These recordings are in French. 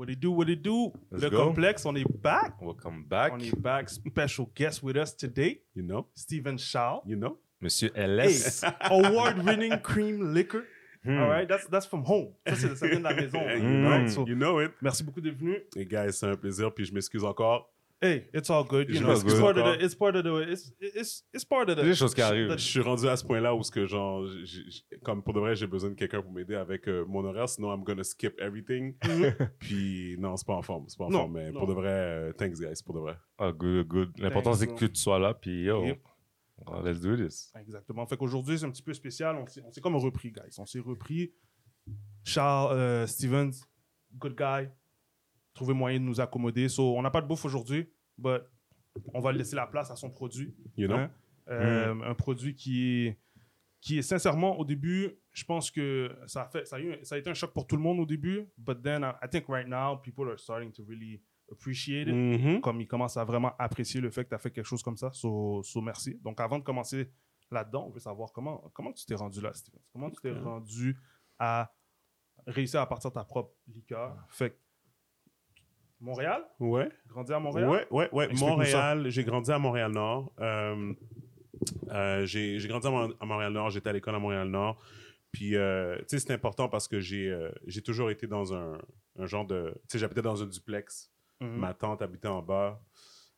What it do, what it do. Let's le go. complexe, on est back. Welcome back, On est back. Special guest with us today, You know? Steven Charles. You know? Monsieur Hey, LS. award-winning cream liquor. Hmm. All right, that's, that's from home. Ça, c'est ça vient de la maison. Hey, you, know, right, so, you know it. merci beaucoup d'être venu. Et guys, c'est un plaisir, puis je m'excuse encore. Hey, it's all good. You know, it's part, of the, it's part of the. It's it's it's part of the. C'est des choses qui arrivent. Je suis rendu à ce point-là où, ce que, genre, comme pour de vrai, j'ai besoin de quelqu'un pour m'aider avec euh, mon horaire, sinon I'm gonna skip everything. puis non, c'est pas en forme, c'est pas en Non, forme, mais non. pour de vrai, euh, thanks guys, pour de vrai. Ah, good, good. L'important, c'est que tu sois là, puis yo, Yep. oh, let's do this. Exactement. Fait qu'aujourd'hui, c'est un petit peu spécial. On s'est on s'est comme repris, guys. On s'est repris. Charles euh, Stevens, good guy. Trouver moyen de nous accommoder. So, on n'a pas de bouffe aujourd'hui, but on va laisser la place à son produit. You know? Hein? Euh, Un produit qui est, qui est sincèrement, au début, je pense que ça a, fait, ça, a eu- ça a été un choc pour tout le monde au début. But then, I, I think right now, people are starting to really appreciate it. Mhm. Comme ils commencent à vraiment apprécier le fait que tu as fait quelque chose comme ça. So, so merci. Donc, avant de commencer là-dedans, on veut savoir comment, comment tu t'es rendu là, Steven. Comment tu t'es rendu à réussir à partir de ta propre liqueur? Fait Montréal, Ouais. grandi à Montréal? Ouais, ouais, ouais. Explique-nous Montréal, j'ai grandi à Montréal-Nord. Euh, euh, j'ai j'ai grandi à, Mon- à Montréal-Nord, j'étais à l'école à Montréal-Nord. Puis, euh, tu sais, c'est important parce que j'ai euh, j'ai toujours été dans un, un genre de... Tu sais, j'habitais dans un duplex. Mhm. Ma tante habitait en bas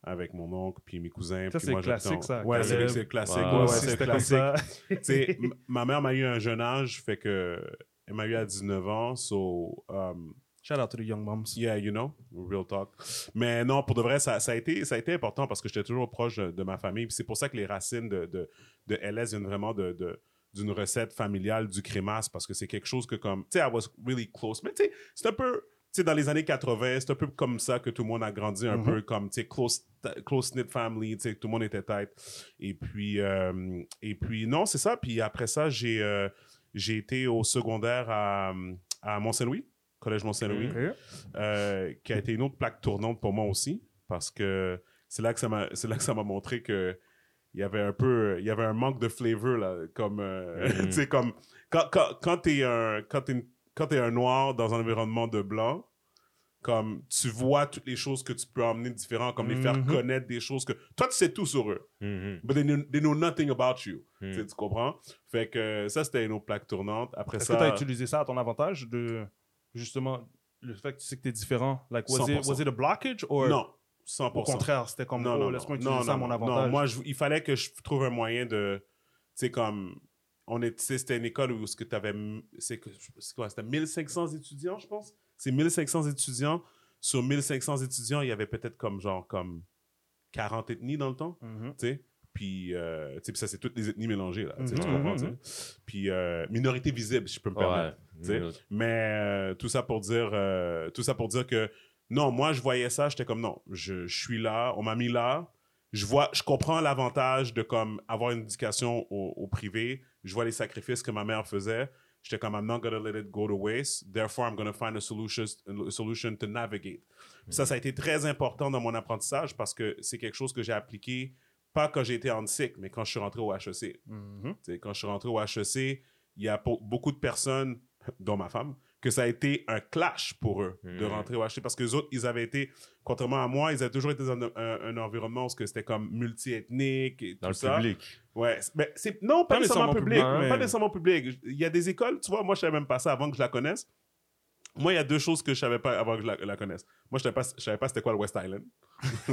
avec mon oncle puis mes cousins. Ça, puis c'est moi, j'habitais classique, en- ça. Ouais, c'est Caleb. c'est classique. Ouais, ouais, Moi ouais, aussi, c'est c'était comme classique. ça. Tu sais, m- ma mère m'a eu à un jeune âge, fait que... Elle m'a eu à 19 ans, so... um, Shout out to the young moms. Yeah, you know, real talk. Mais non, pour de vrai, ça, ça, a, été, ça a été important parce que j'étais toujours proche de, de ma famille. C'est pour ça que les racines de, de, de LS viennent vraiment de, de- d'une recette familiale du crémasse parce que c'est quelque chose que comme, tu sais, I was really close. Mais tu sais, c'est un peu, tu sais, dans les années 80, c'est un peu comme ça que tout le monde a grandi, un Mhm. peu comme, tu sais, close, close-knit family, tu sais, tout le monde était tête. Et puis, euh, et puis non, c'est ça. Puis après ça, j'ai, euh, j'ai été au secondaire à, à Mont-Saint-Louis, Collège Mont-Saint-Louis Ok. euh, qui a été une autre plaque tournante pour moi aussi parce que c'est là que ça m'a c'est là que ça m'a montré que il y avait un peu il y avait un manque de flavor là comme euh, Mhm. tu sais comme quand quand quand t'es un quand t'es une- quand t'es un noir dans un environnement de blanc comme tu vois toutes les choses que tu peux emmener différents comme les faire Mhm. connaître des choses que toi tu sais tout sur eux Mhm. but they know, they know nothing about you Mhm. Tu comprends? Fait que ça c'était une autre plaque tournante après Est-ce que tu ça as utilisé ça à ton avantage de justement le fait que tu sais que tu es différent? Like, was, it, 100%. was it a blockage? Or non 100% Au contraire, c'était comme, non, oh, non, laisse-moi utiliser non, ça à mon avantage. Non, moi, je- il fallait que je trouve un moyen de. Tu sais, comme. On est, c'était une école où ce que tu avais. C'est quoi C'était 1500 étudiants, je pense? C'est 1500 étudiants. Sur 1500 étudiants, il y avait peut-être comme genre comme 40 ethnies dans le temps. Mhm. Tu sais? Puis, euh, puis ça, c'est toutes les ethnies mélangées, là. tu Mhm, comprends, mhm, sais. Puis, euh, minorité visible, si je peux me permettre. Mais euh, tout ça pour dire, euh, tout ça pour dire que non, moi je voyais ça, j'étais comme non, je, je suis là, on m'a mis là, je vois, je comprends l'avantage de comme avoir une éducation au, au privé, je vois les sacrifices que ma mère faisait, j'étais comme I'm not gonna let it go to waste, therefore I'm gonna find a solution, a solution to navigate. Ça, ça a été très important dans mon apprentissage parce que c'est quelque chose que j'ai appliqué pas quand j'étais en cycle, mais quand je suis rentré au HEC. Tu sais, quand je suis rentré au HEC, il y a beaucoup de personnes, dont ma femme, que ça a été un clash pour eux de Mhm. rentrer au HEC parce que les autres, ils avaient été, contrairement à moi, ils avaient toujours été dans un, un- un environnement où c'était comme multi-ethnique et Dans tout le ça. public. Ouais, mais c'est non pas, Pas nécessairement nécessairement public, public, mais- pas nécessairement public. Il y a des écoles, tu vois, moi je savais même pas ça avant que je la connaisse. Moi, il y a deux choses que je savais pas avant que je la, la connaisse. Moi, je savais pas, je savais pas c'était quoi le West Island.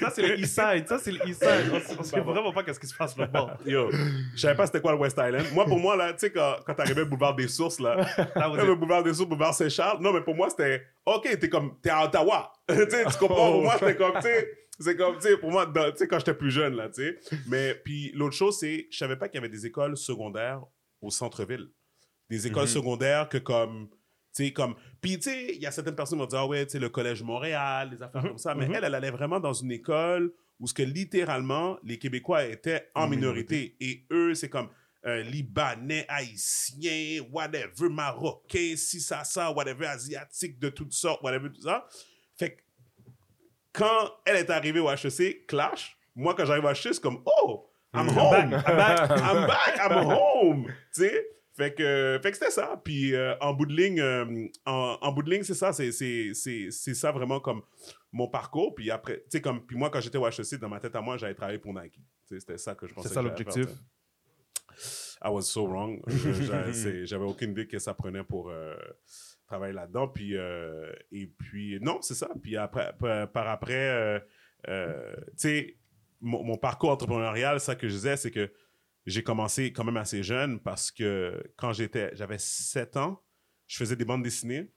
Ça, c'est le East Side. Ça, c'est le East Side. On, on sait vraiment pas qu'est-ce qui se passe là-bas. Yo, je savais pas c'était quoi le West Island. Moi, pour moi, là, tu sais, quand, quand t'arrivais au boulevard des Sources, là, le boulevard des Sources, boulevard Saint-Charles, non, mais pour moi, c'était, OK, t'es comme, t'es à Ottawa. tu comprends? Pour moi, c'était comme, tu sais, c'est comme, tu sais, pour moi, tu sais, quand j'étais plus jeune, là, tu sais. Mais, puis, l'autre chose, c'est, je savais pas qu'il y avait des écoles secondaires au centre-ville. Des écoles Mhm. secondaires que, comme, tu sais, comme, puis, tu sais, il y a certaines personnes qui vont dire, ah ouais, tu sais, le Collège Montréal, des affaires Mhm, comme ça. Mais mhm. elle, elle allait vraiment dans une école où ce que littéralement, les Québécois étaient en En minorité. Et eux, c'est comme euh, Libanais, Haïtiens, whatever, Marocains, si ça, ça, whatever, Asiatiques de toutes sortes, whatever, tout ça. Fait que quand elle est arrivée au HEC, clash, moi, quand j'arrive au HEC, c'est comme, oh, I'm home. back, I'm back. I'm back, I'm home. Tu sais? Fait que, fait que c'était ça. Puis euh, en bout de ligne, euh, en, en bout de ligne, c'est ça. C'est, c'est, c'est, c'est ça vraiment comme mon parcours. Puis après, tu sais, comme, puis moi, quand j'étais au HEC, dans ma tête à moi, j'allais travailler pour Nike. Tu sais, c'était ça que je pensais. C'est ça que l'objectif? faire. I was so wrong. Je- J'avais aucune idée que ça prenait pour euh, travailler là-dedans. Puis, et puis, non, c'est ça. Puis après, par, après, tu sais, mon, mon parcours entrepreneurial, ça que je disais, c'est que j'ai commencé quand même assez jeune parce que quand j'étais, j'avais 7 ans, je faisais des bandes dessinées.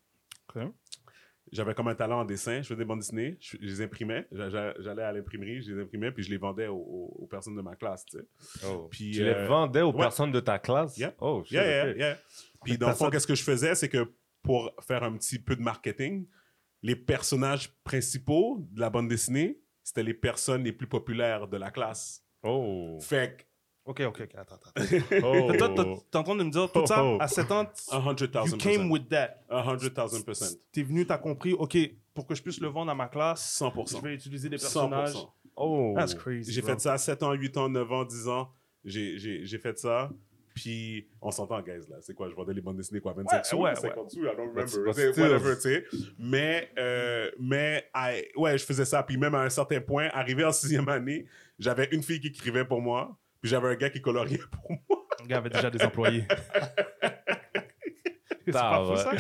J'avais comme un talent en dessin, je faisais des bandes dessinées, je, je les imprimais, J'a- j'a- j'allais à l'imprimerie, je les imprimais, puis je les vendais aux, aux- aux personnes de ma classe, tu sais. Oh. Puis, tu euh, les vendais aux ouais. personnes de ta classe? Yeah. Oh, shit, Yeah, yeah, ok. yeah. Puis dans le fond, qu'est-ce que je faisais, c'est que pour faire un petit peu de marketing, les personnages principaux de la bande dessinée, c'était les personnes les plus populaires de la classe. Oh. Fait que Ok, ok, ok. Attends, attends. Oh. Toi, toi, t'es en train de me dire tout ça Oh, oh. à 7 ans. t- 100,000%. You came with that. 100,000%. T'es venu, t'as compris, ok, pour que je puisse le vendre à ma classe, 100%. je vais utiliser des personnages. 100%. Oh. That's crazy. J'ai bro. fait ça à 7 ans, 8 ans, 9 ans, 10 ans. J'ai- J'ai j'ai fait ça. Puis, on s'entend, guys, là. C'est quoi? Je vendais les bandes dessinées, quoi? 25 Ouais, sous, ouais, 50 sous, I don't remember. But- but C'est still. whatever, tu sais. Mais, euh, mais I- ouais, je faisais ça. Puis même à un certain point, arrivé en sixième année, j'avais une fille qui écrivait pour moi. Puis j'avais un gars qui coloriait pour moi. Le gars avait déjà des employés. c'est pas fou, ça?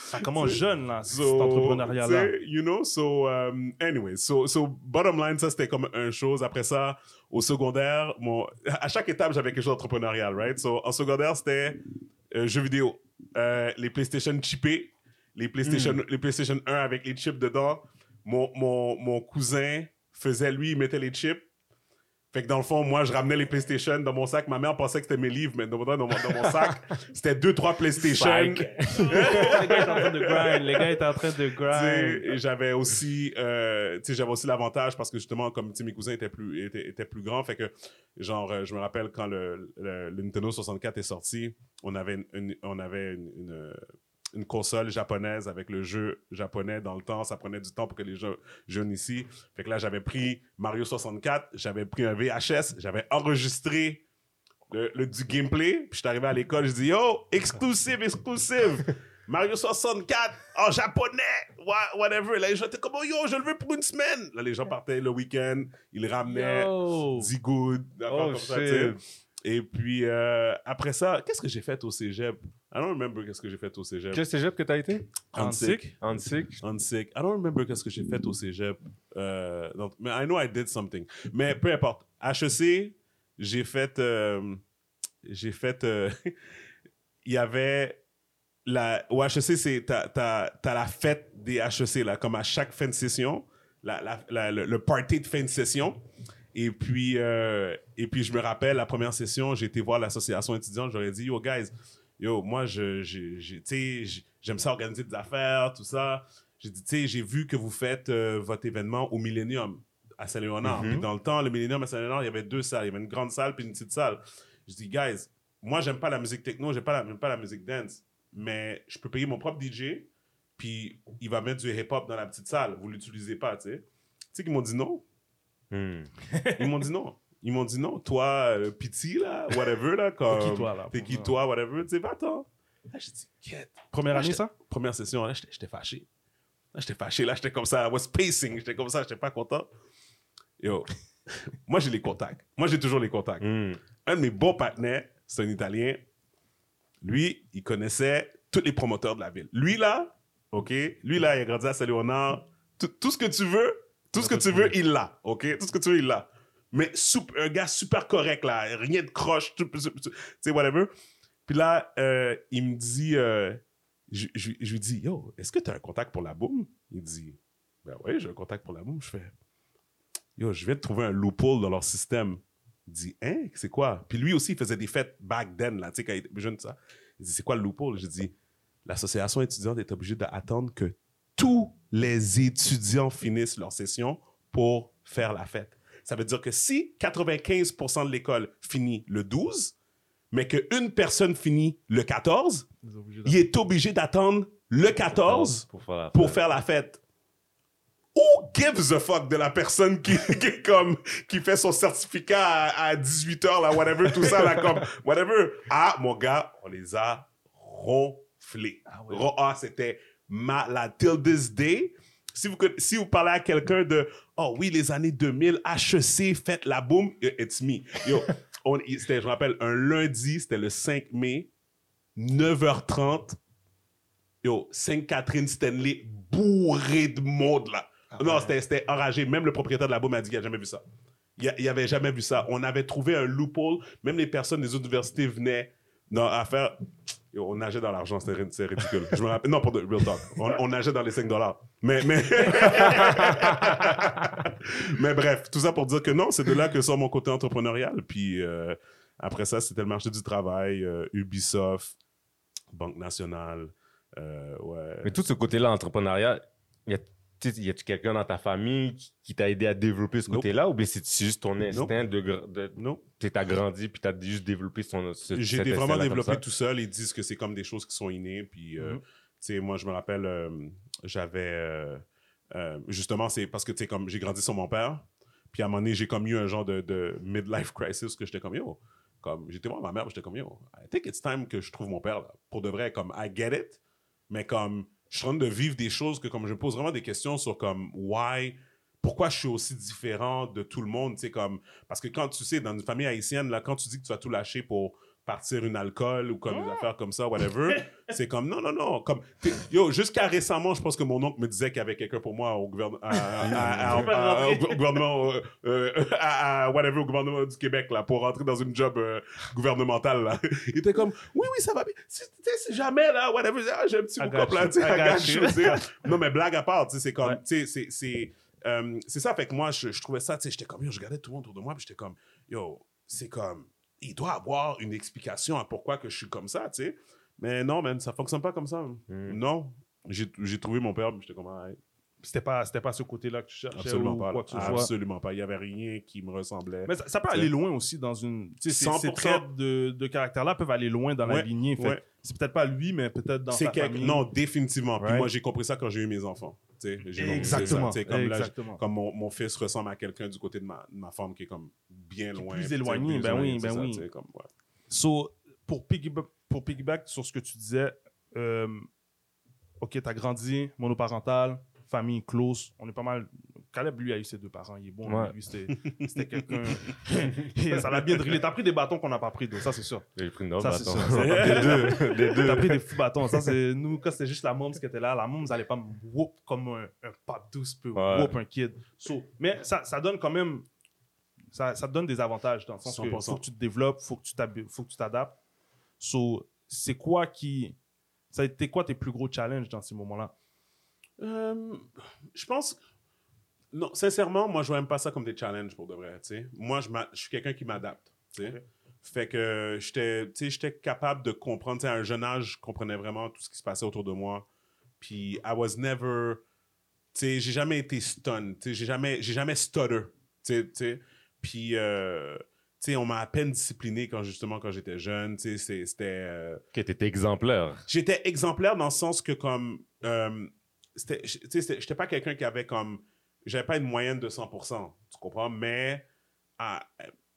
Ça commence jeune, là, cet So, entrepreneuriat-là. tu sais, You know, so, um, anyway, so, so, bottom line, ça, c'était comme une chose. Après ça, au secondaire, mon, à chaque étape, j'avais quelque chose d'entrepreneurial, right? So, en secondaire, c'était euh, jeux vidéo. Euh, les PlayStation chippés, les PlayStation, Hmm. les PlayStation 1 avec les chips dedans. Mon, mon, mon cousin faisait, lui, il mettait les chips. Fait que dans le fond, moi, je ramenais les PlayStation dans mon sac. Ma mère pensait que c'était mes livres, mais dans, dans mon, dans mon sac, c'était deux, trois PlayStation. Les gars étaient en train de grind. Les gars étaient en train de grind. j'avais aussi euh, j'avais aussi l'avantage parce que justement comme mes cousins étaient plus étaient, étaient plus grands fait que genre euh, je me rappelle quand le, le, le Nintendo 64 est sorti on avait une, une- on avait une, une, une console japonaise avec le jeu japonais dans le temps ça prenait du temps pour que les jeux jeunes ici fait que là j'avais pris Mario 64 j'avais pris un VHS j'avais enregistré le, le- du gameplay puis je suis arrivé à l'école je dis yo exclusive exclusive Mario 64 en japonais, wha- whatever. Là, les gens étaient comme, oh, yo, je le veux pour une semaine. Là, les gens partaient le week-end, ils ramenaient Yo. 10 good, des affaires Oh, comme ça, shit. Et puis, euh, après ça, qu'est-ce que j'ai fait au cégep? I don't remember qu'est-ce que j'ai fait au cégep. Quel cégep que t'as été? Hansik. Hansik. Hansik. I don't remember qu'est-ce que j'ai fait au cégep. Euh, mais I know I did something. Mais peu importe. HEC, j'ai fait... euh, j'ai fait... euh, Il y avait... La, au HEC, c'est... T'as, t'as- t'as la fête des HEC, là, comme à chaque fin de session. La, la- la- le, le party de fin de session. Et puis, euh, et puis, je me rappelle, la première session, j'ai été voir l'association étudiante. J'aurais dit, yo, guys, yo, moi, je, je- j'aime ça organiser des affaires, tout ça. J'ai dit, tu sais, j'ai vu que vous faites euh, votre événement au Millennium à Saint-Léonard. Mhm. Puis dans le temps, le Millennium à Saint-Léonard, il y avait deux salles. Il y avait une grande salle puis une petite salle. Je dis, guys, moi, j'aime pas la musique techno, j'aime pas, la- pas la musique dance, mais je peux payer mon propre DJ, puis il va mettre du hip-hop dans la petite salle. Vous l'utilisez pas, tu sais. Tu sais qu'ils m'ont dit non. Hmm. Ils m'ont dit non. Ils m'ont dit non. Toi, euh, Pity, là, whatever, là, comme... T'es qui, toi, là? T'es qui, toi, whatever, tu sais, va-t'en. Là, j'ai dit, quête. Première Là, année, ça? Première session, là, j'étais j'étais fâché. Là, j'étais fâché. Là, j'étais comme ça. I was pacing. J'étais comme ça. J'étais pas content. Yo, moi, j'ai les contacts. Moi, j'ai toujours les contacts. Hmm. Un de mes bons partenaires, c'est un Italien. Lui, il connaissait tous les promoteurs de la ville. Lui, là, OK? Lui, là, il a grandi à Saint-Léonard. Tout, tout ce que tu veux, tout ce que tu veux, il l'a. OK? Tout ce que tu veux, il l'a. Mais sup- un gars super correct, là. Rien de croche. Tu sais, whatever. Puis là, euh, il me dit... euh, je, je- je lui dis, yo, est-ce que tu as un contact pour la boum? Il dit, ben oui, j'ai un contact pour la boum. Je fais, yo, je viens de trouver un loophole dans leur système. Il dit, hein, c'est quoi? Puis lui aussi, il faisait des fêtes back then, là, tu sais, quand il était jeune, tout ça. Il dit, c'est quoi le loophole? Je dis, l'association étudiante est obligée d'attendre que tous les étudiants finissent leur session pour faire la fête. Ça veut dire que si 95% de l'école finit le 12, mais qu'une personne finit le 14, Ils sont obligés il est obligé d'attendre le 14 Pour faire la pour fête. faire la fête. who gives a fuck de la personne qui, comme, qui fait son certificat à, 18h, là, whatever, tout ça, là, comme, whatever. Ah, mon gars, on les a ronflés. Ah, ah, c'était malade. Till this day, si vous, si vous parlez à quelqu'un de, oh oui, les années 2000, HEC, faites la boum, it's me. Yo, on, je me rappelle, un lundi, c'était le 5 mai, 9h30. Yo, Sainte-Catherine Stanley, bourré de monde, là. non, c'était, c'était enragé. Même le propriétaire de la boum a dit qu'il n'a jamais vu ça. Il, a- il avait jamais vu ça. On avait trouvé un loophole. Même les personnes des universités venaient non, à faire. On nageait dans l'argent, c'est ridicule. Je me rappelle. Non, pour de real talk. On, nageait dans les 5 dollars. Mais, mais. mais bref, tout ça pour dire que non, c'est de là que sort mon côté entrepreneurial. Puis euh, après ça, c'était le marché du travail, euh, Ubisoft, Banque Nationale. euh, ouais. Mais tout ce côté-là entrepreneurial, y a- y a-tu quelqu'un dans ta famille qui, qui t'a aidé à développer ce Nope. côté-là ou bien c'est juste ton instinct de, de Non. tu t'as grandi puis t'as juste développé son ce- J'ai vraiment développé tout seul. Ils disent que c'est comme des choses qui sont innées. Puis, euh, Mhm. tu sais, moi, je me rappelle, euh, j'avais. euh, justement, c'est parce que, tu sais, comme j'ai grandi sur mon père. Puis, à un moment donné, j'ai comme eu un genre de, de midlife crisis que j'étais comme, yo. Comme, j'étais voir ma mère, j'étais comme, yo, I think it's time que je trouve mon père, là. Pour de vrai, comme, I get it. Mais comme, je suis en train de vivre des choses que, comme, je me pose vraiment des questions sur, comme, why pourquoi je suis aussi différent de tout le monde, tu sais, comme, parce que quand tu sais, dans une famille haïtienne, là, quand tu dis que tu vas tout lâcher pour partir une alcool ou comme des affaires comme ça, whatever, c'est comme, non, non, non, comme, yo, jusqu'à récemment, je pense que mon oncle me disait qu'il y avait quelqu'un pour moi au gouvernement, à, à- à- à- à- au gou- gouvernement, euh, euh, à, whatever, au gouvernement du Québec, là, pour rentrer dans une job euh, gouvernementale, là. Il était comme, oui, oui, ça va bien, Si- tu sais, si jamais, là, whatever, ah, j'ai un petit I coup got là, you. tu sais. Non, mais blague à part, tu sais, c'est comme, Ouais. tu sais, c'est- c'est euh, c'est ça, fait que moi, je, je trouvais ça, tu sais, j'étais comme, yo, je regardais tout le monde autour de moi, puis j'étais comme, yo, c'est comme, il doit avoir une explication à pourquoi que je suis comme ça, tu sais. Mais non, man, ça fonctionne pas comme ça. Mm. Non. J'ai trouvé mon père, puis j'étais comme, hey, C'était pas, c'était pas ce côté-là que tu cherchais absolument ou pas. quoi que ce soit. Absolument pas. Il y avait rien qui me ressemblait. Mais ça, ça peut aller loin aussi dans une. tu sais, Ces, ces 100%. traits de, de caractère-là peuvent aller loin dans la lignée. Ouais. C'est peut-être pas lui, mais peut-être dans sa famille. Non, définitivement. Puis Right. moi, j'ai compris ça quand j'ai eu mes enfants. Exactement. ça, comme là, Exactement. comme mon, mon fils ressemble à quelqu'un du côté de ma, de ma femme qui est comme bien loin. plus éloigné, ben éloigné, oui, ben ça, oui. comme, ouais. So, pour, piggyback, pour piggyback sur ce que tu disais, euh, ok, t'as grandi, monoparental, famille close, on est pas mal. Caleb, lui, a eu ses deux parents, il est bon. Ouais. Lui, c'était c'était quelqu'un. Ça l'a bien drillé. T'as pris des bâtons qu'on n'a pas pris, donc ça, c'est sûr. J'ai pris autre Ça, c'est bâton. sûr. Des deux. Des deux. T'as pris des fous bâtons. Ça, c'est nous, quand c'était juste la moms qui était là, la moms n'allait pas me whoop comme un, un pop douce peut Ouais. whoop un kid. So, mais ça, ça donne quand même. Ça, ça te donne des avantages dans le sens que 100%. faut que tu te développes, faut que tu t'habi- faut que tu t'adaptes. So, c'est quoi qui. Ça a été quoi tes plus gros challenges dans ces moments-là? Euh, je pense. Non, sincèrement, moi, je vois même pas ça comme des challenges pour de vrai. Moi, je, suis quelqu'un qui m'adapte. tu sais. Ok. Fait que j'étais capable de comprendre. À un jeune âge, je comprenais vraiment tout ce qui se passait autour de moi. Puis, I was never. J'ai jamais été stun. J'ai jamais, j'ai jamais stutter. Tu sais, tu sais. Puis, euh, on m'a à peine discipliné quand justement quand j'étais jeune. Tu sais, c'était. euh, Ok, t'étais exemplaire. j'étais exemplaire dans le sens que comme euh, c'était tu sais, c'était- j'étais pas quelqu'un qui avait comme j'avais pas une moyenne de 100% tu comprends? Mais ah,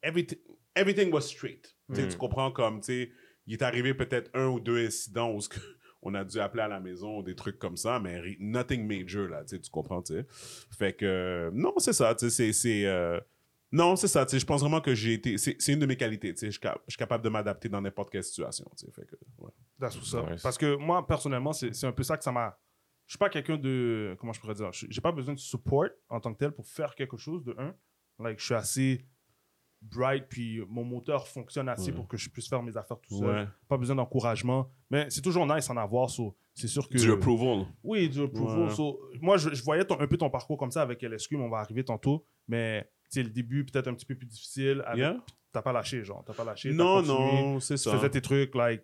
everything, everything was straight Tu Mm. tu comprends comme tu sais il est arrivé peut-être un ou deux incidents où on a dû appeler à la maison ou des trucs comme ça mais nothing major là tu comprends tu sais? Fait que euh, non c'est ça tu sais c'est c'est euh, non, c'est ça. tu sais, Je pense vraiment que j'ai été. C'est c'est une de mes qualités. tu sais, Je suis cap- je suis capable de m'adapter dans n'importe quelle situation. tu sais, Fait que, ouais. That's what's up. Nice. Parce que moi, personnellement, c'est c'est un peu ça que ça m'a. Je suis pas quelqu'un de. Comment je pourrais dire Je- J'ai pas besoin de support en tant que tel pour faire quelque chose de un. Like, je suis assez bright, puis mon moteur fonctionne assez Ouais. pour que je puisse faire mes affaires tout seul. Ouais. Pas besoin d'encouragement. Mais c'est toujours nice en avoir. so, c'est sûr que. Du approval. Oui, du approval. Ouais. So, moi, je, je voyais ton- un peu ton parcours comme ça avec LSQ, mais on va arriver tantôt. Mais tu sais, le début, peut-être un petit peu plus difficile. avec- Yeah. T'as pas lâché, genre. T'as pas lâché. Non, continué non, c'est tu ça. faisais tes trucs, like,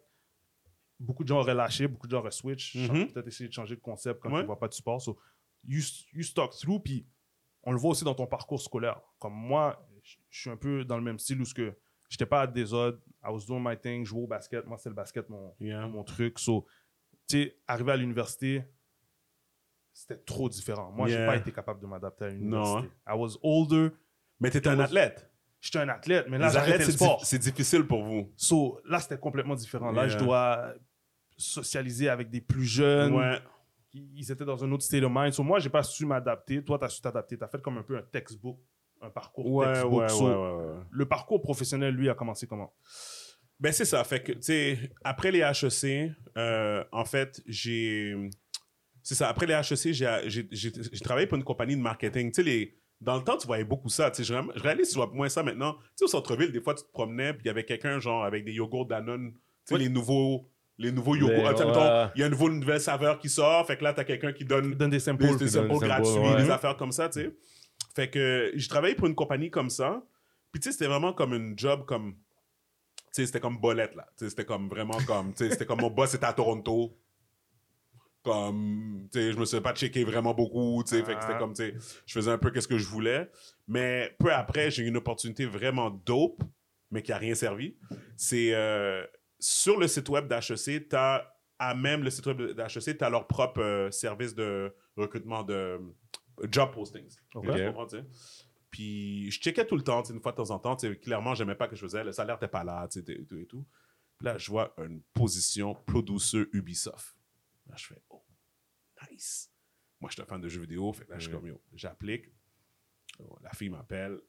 beaucoup de gens auraient lâché, beaucoup de gens auraient switch, Mhm. peut-être essayé de changer de concept quand Ouais. tu vois pas de support. So, you, you stuck through, puis on le voit aussi dans ton parcours scolaire. Comme moi, je suis un peu dans le même style où ce que j'étais pas à désordre, I was doing my thing, jouer au basket, moi c'est le basket mon, Yeah. mon truc. So, tu sais, arrivé à l'université, c'était trop différent. Moi, j'ai Yeah. pas été capable de m'adapter à Non, hein. I was older. Mais t'étais un athlète. J'étais un athlète, mais là, j'arrêtais le c'est sport. di- c'est difficile pour vous. So, là, c'était complètement différent. Là, je dois socialiser avec des plus jeunes. Ouais. Ils étaient dans un autre state of mind. So, moi, j'ai pas su m'adapter. Toi, tu as su t'adapter. Tu as fait comme un peu un textbook, un parcours Ouais, textbook. ouais, So. Le parcours professionnel, lui, a commencé comment? Ben, c'est ça. Fait que, tu sais, après les HEC, euh, en fait, j'ai. C'est ça. Après les HEC, j'ai- travaillé pour une compagnie de marketing. Tu sais, les. Dans le temps, tu voyais beaucoup ça. Tu sais, je, ré- je réalise, tu vois moins ça maintenant. Tu sais, au centre-ville, des fois, tu te promenais, puis il y avait quelqu'un, genre, avec des yogourts Danone. Tu sais, Oui. les nouveaux. Les nouveaux ouais. mettons, Il y a une nouvelle, une nouvelle saveur qui sort. Fait que là, t'as quelqu'un qui donne Donne des samples. des, des donne samples des samples, gratuits, ouais. des affaires comme ça, tu sais. Fait que j'ai travaillé pour une compagnie comme ça. Puis, tu sais, c'était vraiment comme une job comme. Tu sais, c'était comme bolette, là. Tu sais, c'était comme vraiment comme. Tu sais, c'était comme mon boss était à Toronto. Comme. Tu sais, je me suis pas checké vraiment beaucoup, tu sais. Fait que c'était Ah. comme, tu sais, je faisais un peu qu'est-ce que je voulais. Mais peu après, j'ai eu une opportunité vraiment dope, mais qui a rien servi. C'est. euh, sur le site web d'HEC, t'as à même le site web d'HEC, tu as leur propre euh, service de recrutement de euh, job postings. Ok. Tu comprends, tu sais? Puis je checkais tout le temps, tu une fois de temps en temps. tu Clairement, j'aimais pas ce que je faisais. Le salaire n'était pas là, tu et tout et tout. Puis là, je vois une position douceur Ubisoft. Là, je fais, oh, nice. Moi, je suis un fan de jeux vidéo. Fait que là, je suis comme, yo, j'applique. Oh, La fille m'appelle,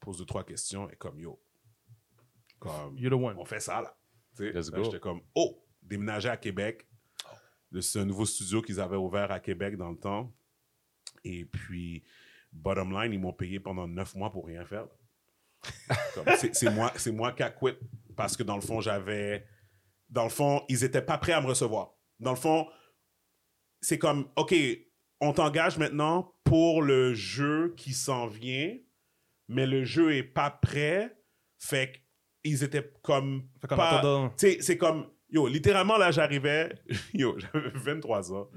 pose deux, trois questions, et comme, yo, comme, You're the one. on fait ça, là. Go. J'étais comme, oh, déménager à Québec. C'est un nouveau studio qu'ils avaient ouvert à Québec dans le temps. Et puis, bottom line, ils m'ont payé pendant neuf mois pour rien faire. C'est- moi, c'est moi qui a quitté parce que dans le fond, j'avais. Dans le fond, ils étaient pas prêts à me recevoir. Dans le fond, c'est comme, OK, on t'engage maintenant pour le jeu qui s'en vient, mais le jeu est pas prêt. Fait qu'ils étaient comme. Fait pas- attendant- tu sais, c'est comme, yo, littéralement, là, j'arrivais, yo, j'avais 23 ans,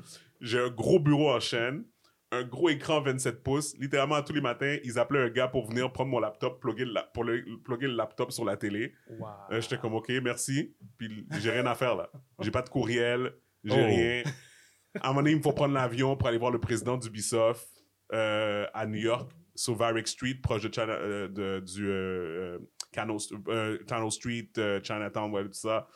j'ai un gros bureau en chaîne, un gros écran 27 pouces. Littéralement, tous les matins, ils appelaient un gars pour venir prendre mon laptop, plugger le, la- pour le, plugger le laptop sur la télé. Euh, J'étais comme, OK, merci. Puis j'ai rien à faire, là. J'ai pas de courriel, j'ai Oh. rien. À un moment donné, il me faut prendre l'avion pour aller voir le président d'Ubisoft euh, à New York, sur Varick Street, proche de, China- euh, de- du euh, euh, Canal, euh, Canal Street, euh, Chinatown, ouais, tout ça.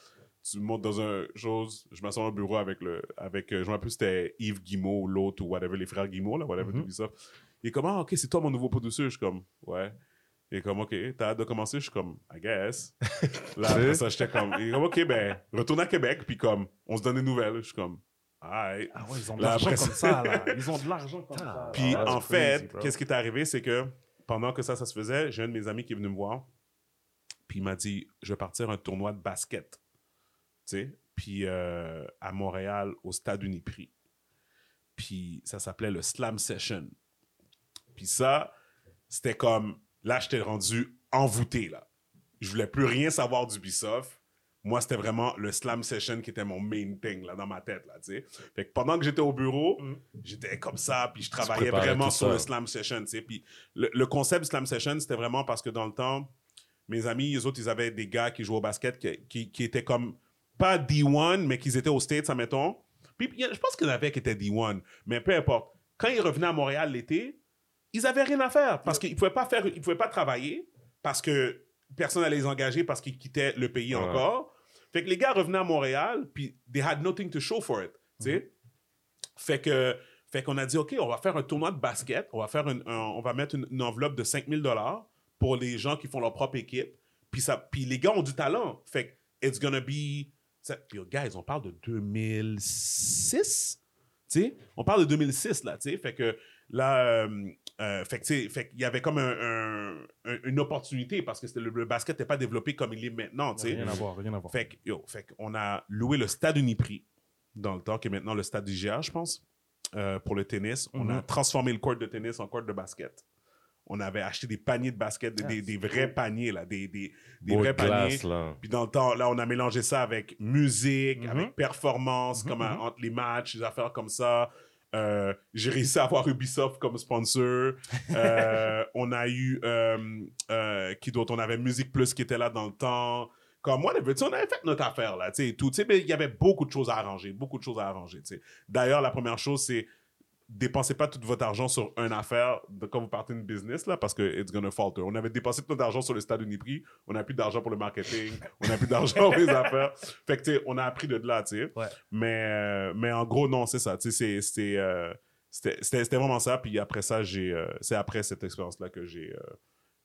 Tu montes dans un chose, je m'assois au bureau avec le, avec, euh, je me rappelle plus c'était Yves Guimau ou l'autre ou whatever, les frères Guimau, là, whatever, Mhm. d'Ubisoft. Il est comme, ah, ok, c'est toi mon nouveau producteur. Je suis comme, ouais. Il est comme, ok, t'as hâte de commencer? Je suis comme, I guess. Là, après ça, j'étais comme, il est comme, ok, ben, retourne à Québec, puis comme, on se donne des nouvelles. Je suis comme, alright. Ah ouais, ils ont de l'argent comme ça, là. Ils ont de l'argent comme ça. Puis Ah, en fait, qu'est-ce qui est arrivé, c'est que pendant que ça, ça se faisait, j'ai un de mes amis qui est venu me voir. Puis il m'a dit, je vais partir un tournoi de basket. Tu sais, puis euh, à Montréal, au stade Uniprix. Puis ça s'appelait le Slam Session. Puis ça, c'était comme, là, j'étais rendu envoûté, là. Je voulais plus rien savoir d'Ubisoft. Moi, c'était vraiment le Slam Session qui était mon main thing, là, dans ma tête, là, tu sais. Fait que pendant que j'étais au bureau, Mm. j'étais comme ça, puis je travaillais vraiment sur ça. le Slam Session, tu sais. Puis le, le concept du Slam Session, c'était vraiment parce que dans le temps, mes amis, les autres, ils avaient des gars qui jouaient au basket qui, qui, qui étaient comme, pas D1, mais qui étaient aux States, admettons. Puis je pense qu'il y en avait qui étaient D1, mais peu importe. Quand ils revenaient à Montréal l'été, ils avaient rien à faire parce qu'ils pouvaient pas faire, ils pouvaient pas travailler parce que personne allait les engager parce qu'ils quittaient le pays Ouais. encore. Fait que les gars revenaient à Montréal, puis they had nothing to show for it, sais. Fait que, fait qu'on a dit, OK, on va faire un tournoi de basket, on va faire une, un- on va mettre une, une enveloppe de 5000 dollars pour les gens qui font leur propre équipe. Puis ça, puis les gars ont du talent. Fait que it's gonna be, ça- puis guys, on parle de 2006, tu sais? On parle de 2006 là, tu sais? Fait que là, euh, euh, fait que tu sais, fait qu'il y avait comme un- un- un- une opportunité parce que le, le basket n'était pas développé comme il est maintenant. Rien à voir, rien à voir. Fait que, yo, fait qu'on a loué le stade Uniprix dans le temps, qui est maintenant le stade IGA, je pense, euh, pour le tennis. On a Mhm. transformé le court de tennis en court de basket. On avait acheté des paniers de basket, des, Ah, des- des c'est vrais paniers, là, des, des, des vrais paniers. là. Puis dans le temps, là, on a mélangé ça avec musique, Mhm. avec performance, Mhm, comme mhm. euh, entre les matchs, des affaires comme ça. Euh, J'ai réussi à avoir Ubisoft comme sponsor. Euh, on a eu, euh, euh, qui d'autre? On avait Musique Plus qui était là dans le temps. Comme moi, tu sais, on avait fait notre affaire, là, tu sais, tout. Tu sais, mais il y avait beaucoup de choses à arranger, beaucoup de choses à arranger, tu sais. D'ailleurs, la première chose, c'est dépensez pas tout votre argent sur une affaire de, quand vous partez une business, là, parce que it's gonna falter. On avait dépensé tout notre argent sur le stade Uniprix, on n'a plus d'argent pour le marketing, on n'a plus d'argent pour les affaires. Fait que, tu sais, on a appris de là, tu sais. Ouais. Mais, euh, mais en gros, non, c'est ça. Tu sais, c'est- c'est, euh, c'était vraiment ça. Puis après ça, j'ai, euh, c'est après cette expérience-là que j'ai, euh,